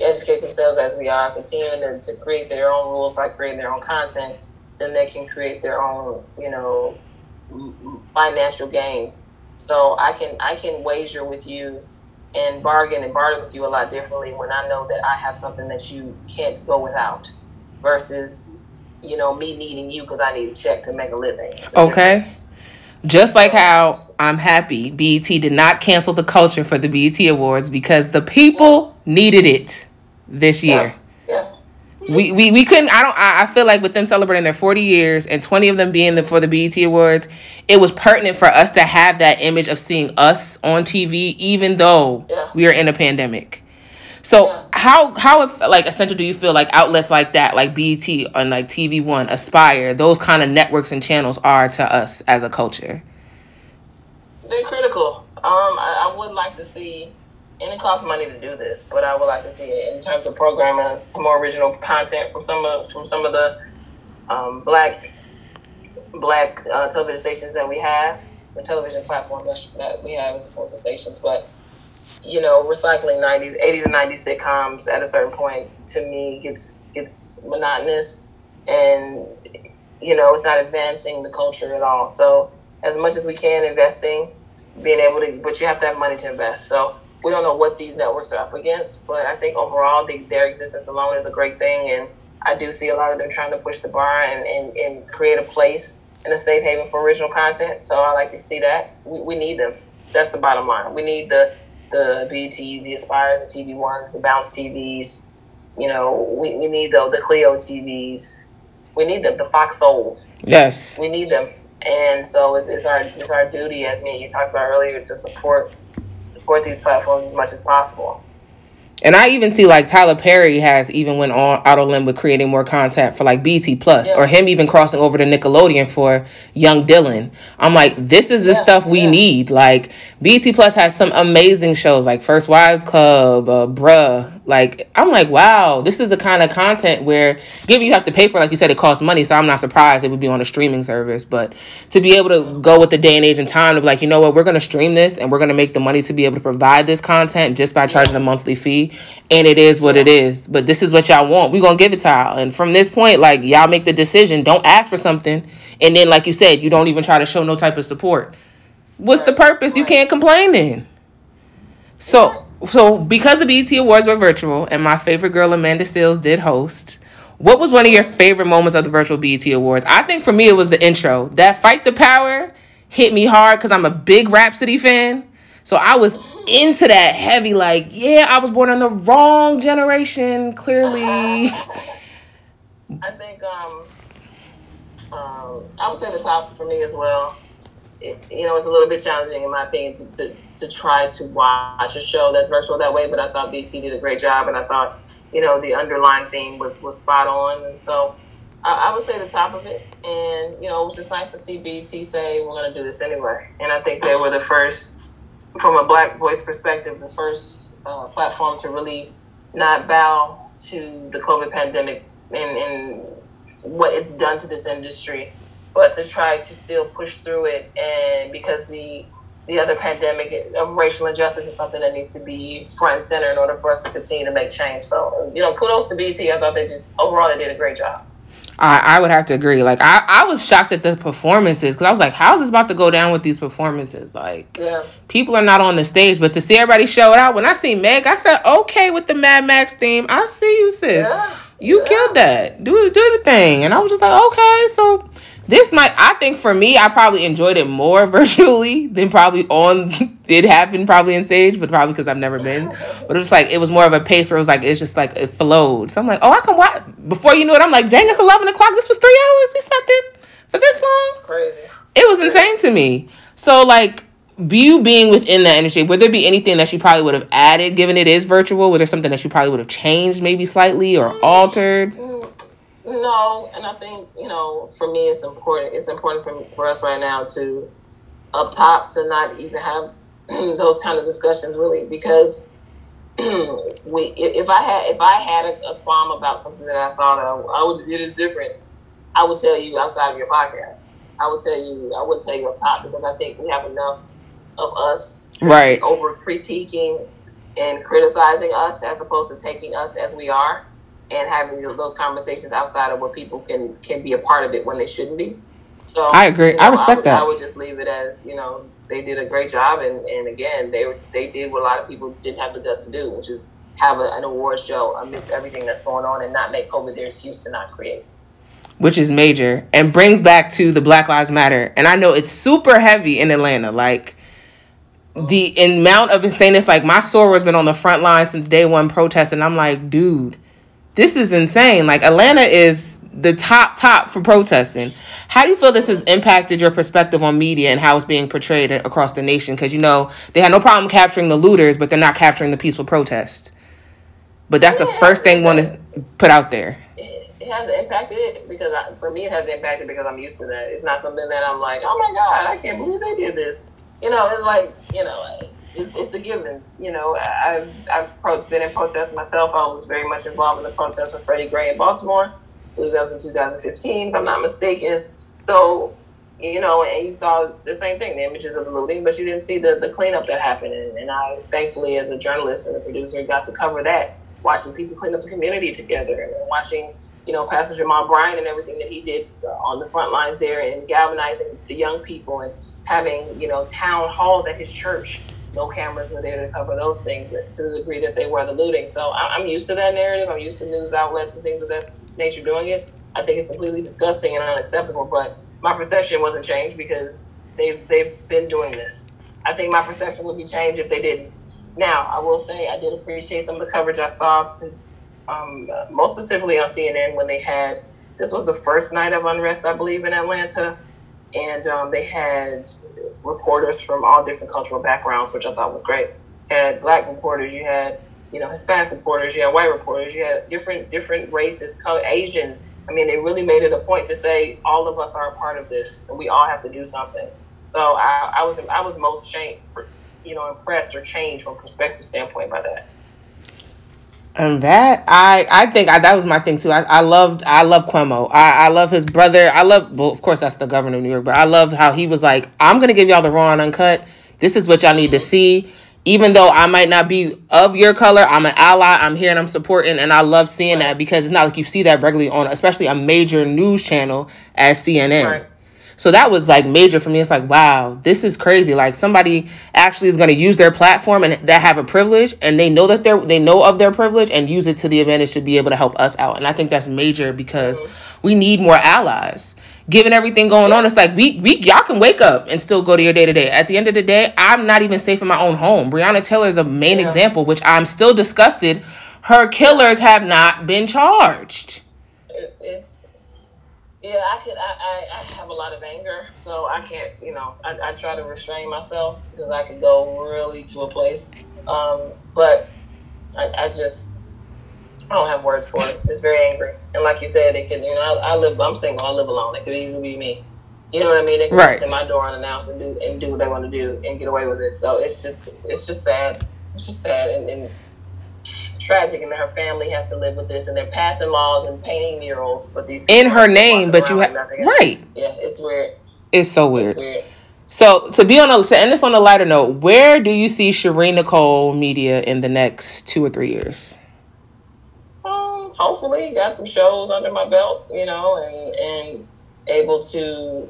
educate themselves as we are, continuing to, to create their own rules by creating their own content, then they can create their own, you know, financial gain. So I can I can wager with you and bargain and barter with you a lot differently when I know that I have something that you can't go without, versus you know me needing you because I need a check to make a living. okay. Just like how I'm happy BET did not cancel the culture for the BET Awards because the people needed it this year. Yeah. We, we we couldn't I don't I, I feel like with them celebrating their 40 years and 20 of them being the, for the BET Awards, it was pertinent for us to have that image of seeing us on TV even though yeah. we are in a pandemic. So yeah. how how if, like essential do you feel like outlets like that, like BET and like TV One, Aspire, those kind of networks and channels are to us as a culture? They're critical. Um, I, I would like to see, and it costs money to do this, but I would like to see it in terms of programming some more original content from some of from some of the um, black black uh, television stations that we have, the television platforms that we have as opposed to stations, but you know, recycling '90s, '80s, and '90s sitcoms at a certain point to me gets gets monotonous, and you know, it's not advancing the culture at all. So, as much as we can, investing being able to, but you have to have money to invest. So we don't know what these networks are up against, but I think overall the, their existence alone is a great thing. And I do see a lot of them trying to push the bar and, and, and create a place and a safe haven for original content. So I like to see that. We, we need them. That's the bottom line. We need the the BETs, the Aspires, the TV Ones, the Bounce TVs. You know, we, we need the, the Cleo TVs. We need them, the Fox Souls. Yes. We need them and so it's, it's our it's our duty as me you talked about earlier to support support these platforms as much as possible and I even see like Tyler Perry has even went on out of limb with creating more content for like BET Plus, yeah. or him even crossing over to Nickelodeon for Young Dylan. I'm like, this is the yeah, stuff we yeah. need. Like BET Plus has some amazing shows like First Wives Club, uh, Bruh. Like I'm like, wow, this is the kind of content where given you have to pay for, like you said, it costs money. So I'm not surprised it would be on a streaming service. But to be able to go with the day and age and time to be like, you know what, we're gonna stream this and we're gonna make the money to be able to provide this content just by charging a monthly fee and it is what it is. But this is what y'all want. We're gonna give it to y'all. And from this point, like y'all make the decision. Don't ask for something, and then like you said, you don't even try to show no type of support. What's right. the purpose? Right. You can't complain then. So so because the BET Awards were virtual, and my favorite girl Amanda Seales did host. What was one of your favorite moments of the virtual BET Awards? I think for me it was the intro. That fight the power hit me hard because I'm a big Rapsody fan. So I was into that heavy, like, yeah, I was born in the wrong generation, clearly. I think um, um, I would say the top for me as well. It, you know, it's a little bit challenging in my opinion to, to, to try to watch a show that's virtual that way, but I thought BET did a great job, and I thought, you know, the underlying theme was, was spot on, and so I, I would say the top of it, and you know, it was just nice to see BET say we're going to do this anyway, and I think they were the first from a black voice perspective, the first uh, platform to really not bow to the COVID pandemic and, and what it's done to this industry, but to try to still push through it. And because the the other pandemic of racial injustice is something that needs to be front and center in order for us to continue to make change. So, you know, kudos to BET. I thought they just overall they did a great job. I, I would have to agree. Like I, I was shocked at the performances because I was like, how's this about to go down with these performances? Like yeah. people are not on the stage, but to see everybody show it out. When I see Meg, I said, okay with the Mad Max theme. I see you, sis. Yeah. You yeah. killed that. Do do the thing. And I was just like, okay, so this might I think for me I probably enjoyed it more virtually than probably on it happened probably in stage, but probably because I've never been. But it was like it was more of a pace where it was like it's just like it flowed. So I'm like, oh, I can watch. Before you knew it, I'm like, dang, it's eleven o'clock. This was three hours. We slept in for this long. It's crazy. It was insane to me. So like you being within that industry, would there be anything that she probably would have added, given it is virtual? Was there something that she probably would have changed, maybe slightly or mm. altered? Mm. No, and I think you know, for me, it's important. It's important for for us right now to up top to not even have those kind of discussions, really, because we. If I had if I had a, a qualm about something that I saw that I, I would did it different, I would tell you outside of your podcast. I would tell you. I wouldn't tell you up top because I think we have enough of us right over critiquing and criticizing us as opposed to taking us as we are and having those conversations outside of where people can can be a part of it when they shouldn't be. So I agree. You know, I respect I would, that. I would just leave it as you know they did a great job, and, and again they they did what a lot of people didn't have the guts to do, which is have a, an award show amidst everything that's going on, and not make COVID their excuse to not create. Which is major and brings back to the Black Lives Matter, and I know it's super heavy in Atlanta, like the amount of insaneness. Like my store has been on the front line since day one protest, and I'm like, dude this is insane. Like Atlanta is the top top for protesting. How do you feel this has impacted your perspective on media and how it's being portrayed across the nation? Because you know they had no problem capturing the looters, but they're not capturing the peaceful protest. But that's the first thing one to put out there. It has impacted it because I, for me it has impacted because I'm used to that. It's not something that I'm like, oh my god, I can't believe they did this. You know, it's like you know it's a given. You know, I've, I've pro- been in protests myself. I was very much involved in the protests with Freddie Gray in Baltimore. I believe that was in 2015, if I'm not mistaken. So, you know, and you saw the same thing, the images of the looting, but you didn't see the, the cleanup that happened. And, and I, thankfully, as a journalist and a producer, got to cover that, watching people clean up the community together and watching you know, Pastor Jamal Bryant and everything that he did on the front lines there and galvanizing the young people and having, you know, town halls at his church. No cameras were there to cover those things to the degree that they were the looting. So I'm used to that narrative. I'm used to news outlets and things of that nature doing it. I think it's completely disgusting and unacceptable. But my perception wasn't changed because they've they've been doing this. I think my perception would be changed if they didn't. Now, I will say I did appreciate some of the coverage I saw um, most specifically on CNN when they had this was the first night of unrest, I believe, in Atlanta, and um, they had reporters from all different cultural backgrounds, which I thought was great. Had black reporters, you had you know Hispanic reporters, you had white reporters, you had different different races, color, Asian. I mean, they really made it a point to say all of us are a part of this, and we all have to do something. So I, I was I was most changed, you know, impressed or changed from perspective standpoint by that. And that I I think I, that was my thing too. I, I loved I love Cuomo. I, I love his brother. I love well of course that's the governor of New York, but I love how he was like, I'm gonna give y'all the raw and uncut. This is what y'all need to see. Even though I might not be of your color, I'm an ally. I'm here and I'm supporting, and I love seeing that because it's not like you see that regularly on, especially a major news channel as CNN. Right. So that was like major for me. It's like, wow, this is crazy. Like somebody actually is going to use their platform and that have a privilege and they know that they're they know of their privilege and use it to the advantage to be able to help us out. And I think that's major because we need more allies. Given everything going on, it's like we we y'all can wake up and still go to your day to day. At the end of the day, I'm not even safe in my own home. Breonna Taylor is a main yeah. example, which I'm still disgusted. Her killers have not been charged. It's yeah, I could. I, I, I, have a lot of anger, so I can't. You know, I, I try to restrain myself because I could go really to a place. Um, but I, I just I don't have words for it. It's very angry, and like you said, it can. You know, I, I live. I'm single. I live alone. It could easily be me. You know what I mean? They can right. in my door unannounced and do and do what they want to do and get away with it. So it's just it's just sad. It's just sad and, and tragic and her family has to live with this and they're passing laws and painting murals but these in her name but you have right. Yeah it's weird. It's so weird. It's weird. so to be on a to end this on a lighter note where do you see Shari Nycole media in the next two or three years? Um hopefully got some shows under my belt you know and and able to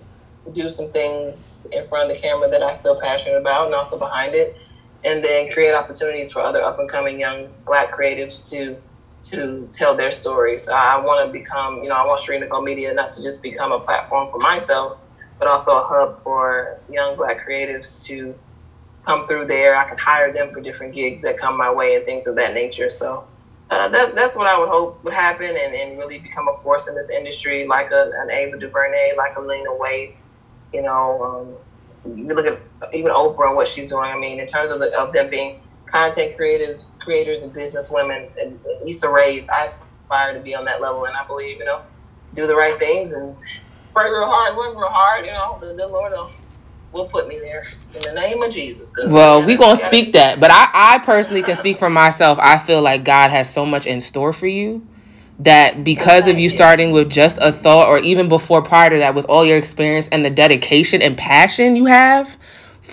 do some things in front of the camera that I feel passionate about and also behind it and then create opportunities for other up and coming young black creatives to to tell their stories. I want to become, you know, I want Shari Nycole Media not to just become a platform for myself, but also a hub for young black creatives to come through there. I can hire them for different gigs that come my way and things of that nature. So uh, that, that's what I would hope would happen and, and really become a force in this industry, like a, an Ava DuVernay, like a Lena Waithe, you know, um, you look at even Oprah and what she's doing. I mean, in terms of, the, of them being content creative creators and business women, and Issa Rae's, I aspire to be on that level, and I believe you know, do the right things and pray real hard, work real hard. You know, the, the Lord will, will put me there in the name of Jesus. Well, we gonna speak that, but I, I personally can speak for myself. I feel like God has so much in store for you that because of you starting with just a thought or even before prior to that with all your experience and the dedication and passion you have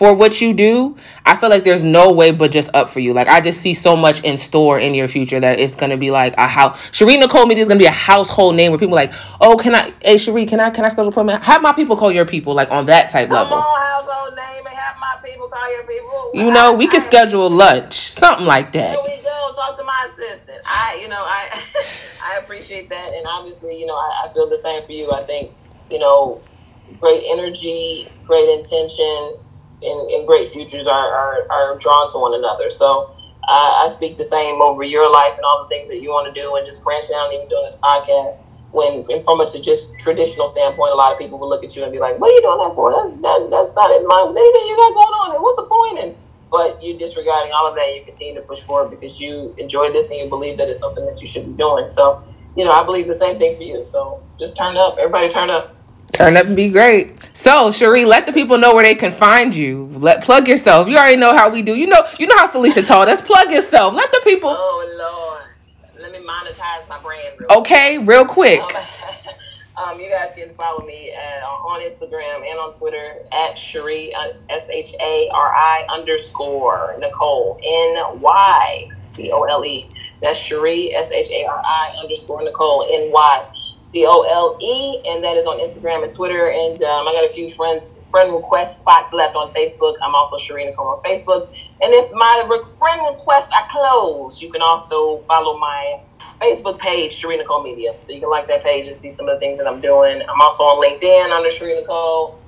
for what you do, I feel like there's no way but just up for you. Like I just see so much in store in your future that it's gonna be like a house. Shari Nycole Media is gonna be a household name where people like, oh, can I? Hey, Shari, can I? Can I schedule an appointment? Have my people call your people, like on that type Come level. On, household name and have my people call your people. You know, we could schedule lunch, something like that. There we go. Talk to my assistant. I, you know, I, I appreciate that, and obviously, you know, I, I feel the same for you. I think, you know, great energy, great intention and, and great futures are, are, are drawn to one another. So I, I speak the same over your life and all the things that you want to do, and just branching out and even doing this podcast. When from a just traditional standpoint, a lot of people will look at you and be like, "What are you doing that for? That's that, that's not in my anything you got going on. What's the point?" And but you're disregarding all of that. You continue to push forward because you enjoy this and you believe that it's something that you should be doing. So, you know, I believe the same thing for you. So just turn up. Everybody turn up. Turn up and be great. So, Shari, let the people know where they can find you. Let plug yourself. You already know how we do. You know, you know how Salisha told us. Plug yourself. Let the people. Oh Lord, let me monetize my brand. Real okay, quick. real quick. Um, um, you guys can follow me uh, on Instagram and on Twitter at Shari uh, S H A R I underscore Nycole N Y C O L E. That's Shari S H A R I underscore Nycole N Y C O L E, and that is on Instagram and Twitter. And um, I got a few friends friend request spots left on Facebook. I'm also Shari Nycole on Facebook. And if my re- friend requests are closed, you can also follow my Facebook page, Shari Nycole Media. So you can like that page and see some of the things that I'm doing. I'm also on LinkedIn under Shari Nycole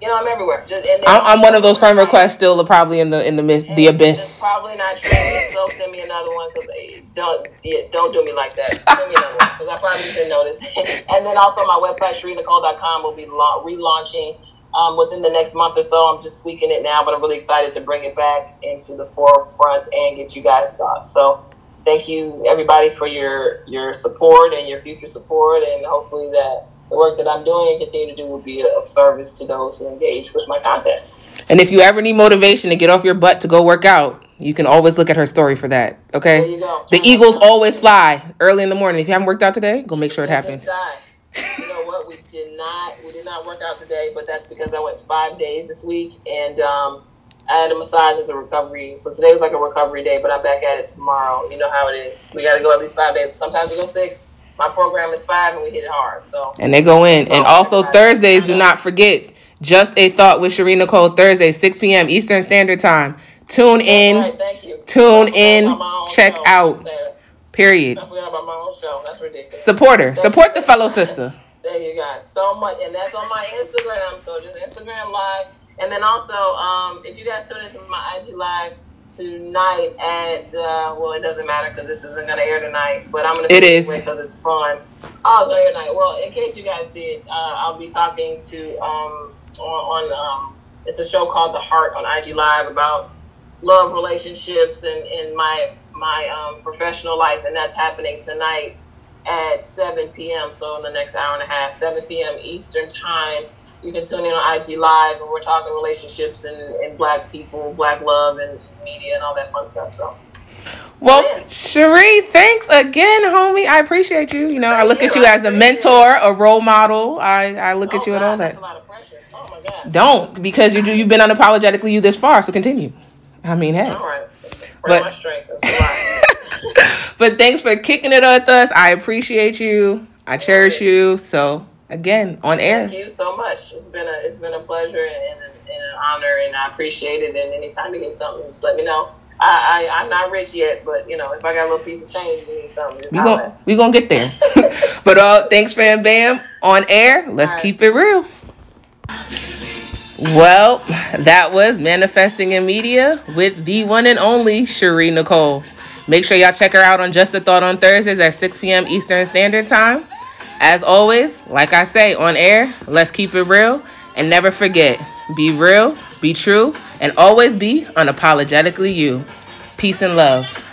you know, I'm everywhere. Just, I'm, I'm one of those friend requests still probably in the in the the abyss. probably not true. so send me another one because don't yeah, don't do me like that. Send me another one because I probably just didn't notice. and then also my website sharinycole.com will be la- relaunching um, within the next month or so. I'm just tweaking it now, but I'm really excited to bring it back into the forefront and get you guys thoughts. So thank you everybody for your your support and your future support, and hopefully that the work that I'm doing and continue to do will be a service to those who engage with my content. And if you ever need motivation to get off your butt to go work out, you can always look at her story for that. Okay. There you go. The Eagles always fly early in the morning. If you haven't worked out today, go make sure it happens. You know what? We did not. We did not work out today, but that's because I went five days this week, and um, I had a massage as a recovery. So today was like a recovery day, but I'm back at it tomorrow. You know how it is. We got to go at least five days. Sometimes we go six my program is five and we hit it hard. So and they go in. So and also Thursdays, do not forget. Just a thought with Shari Nycole Thursday, 6 p.m. Eastern Standard Time. Tune in. Right, thank you. Tune in. Check show, out. Period. I forgot about my own show. That's ridiculous. Support her. Thank Support you. the fellow sister. There you guys. So much, and that's on my Instagram. So just Instagram live, and then also, um, if you guys tune into my IG live tonight at uh, well, it doesn't matter because this isn't gonna air tonight, but I'm gonna it is because it's fun. Oh, it's gonna air tonight. Well, in case you guys see it, uh, I'll be talking to um, on, on um, it's a show called The Heart on IG Live about love relationships and in my my um, professional life, and that's happening tonight at 7 p.m. So in the next hour and a half, 7 p.m. Eastern time, you can tune in on IG Live, and we're talking relationships and, and Black people, Black love, and media, and all that fun stuff. So. Well, Shari, thanks again, homie. I appreciate you. You know, Thank I look you. at you as a mentor, a role model. I, I look oh at you God, and all that. That's a lot of pressure. Oh my God. Don't because you do. You've been unapologetically you this far, so continue. I mean, hey. All right. but, my strength. but thanks for kicking it with us. I appreciate you. I cherish you. So again, on air. Thank you so much. It's been a it's been a pleasure and, and, and an honor, and I appreciate it. And anytime you need something, just let me know. I, I am not rich yet, but you know, if I got a little piece of change, you need something. Just we gonna we gonna get there. but uh, thanks, fam, bam, on air. Let's right. keep it real. Well, that was Manifesting in Media with the one and only Shari Nycole. Make sure y'all check her out on Just a Thought on Thursdays at 6 p.m. Eastern Standard Time. As always, like I say on air, let's keep it real and never forget be real, be true, and always be unapologetically you. Peace and love.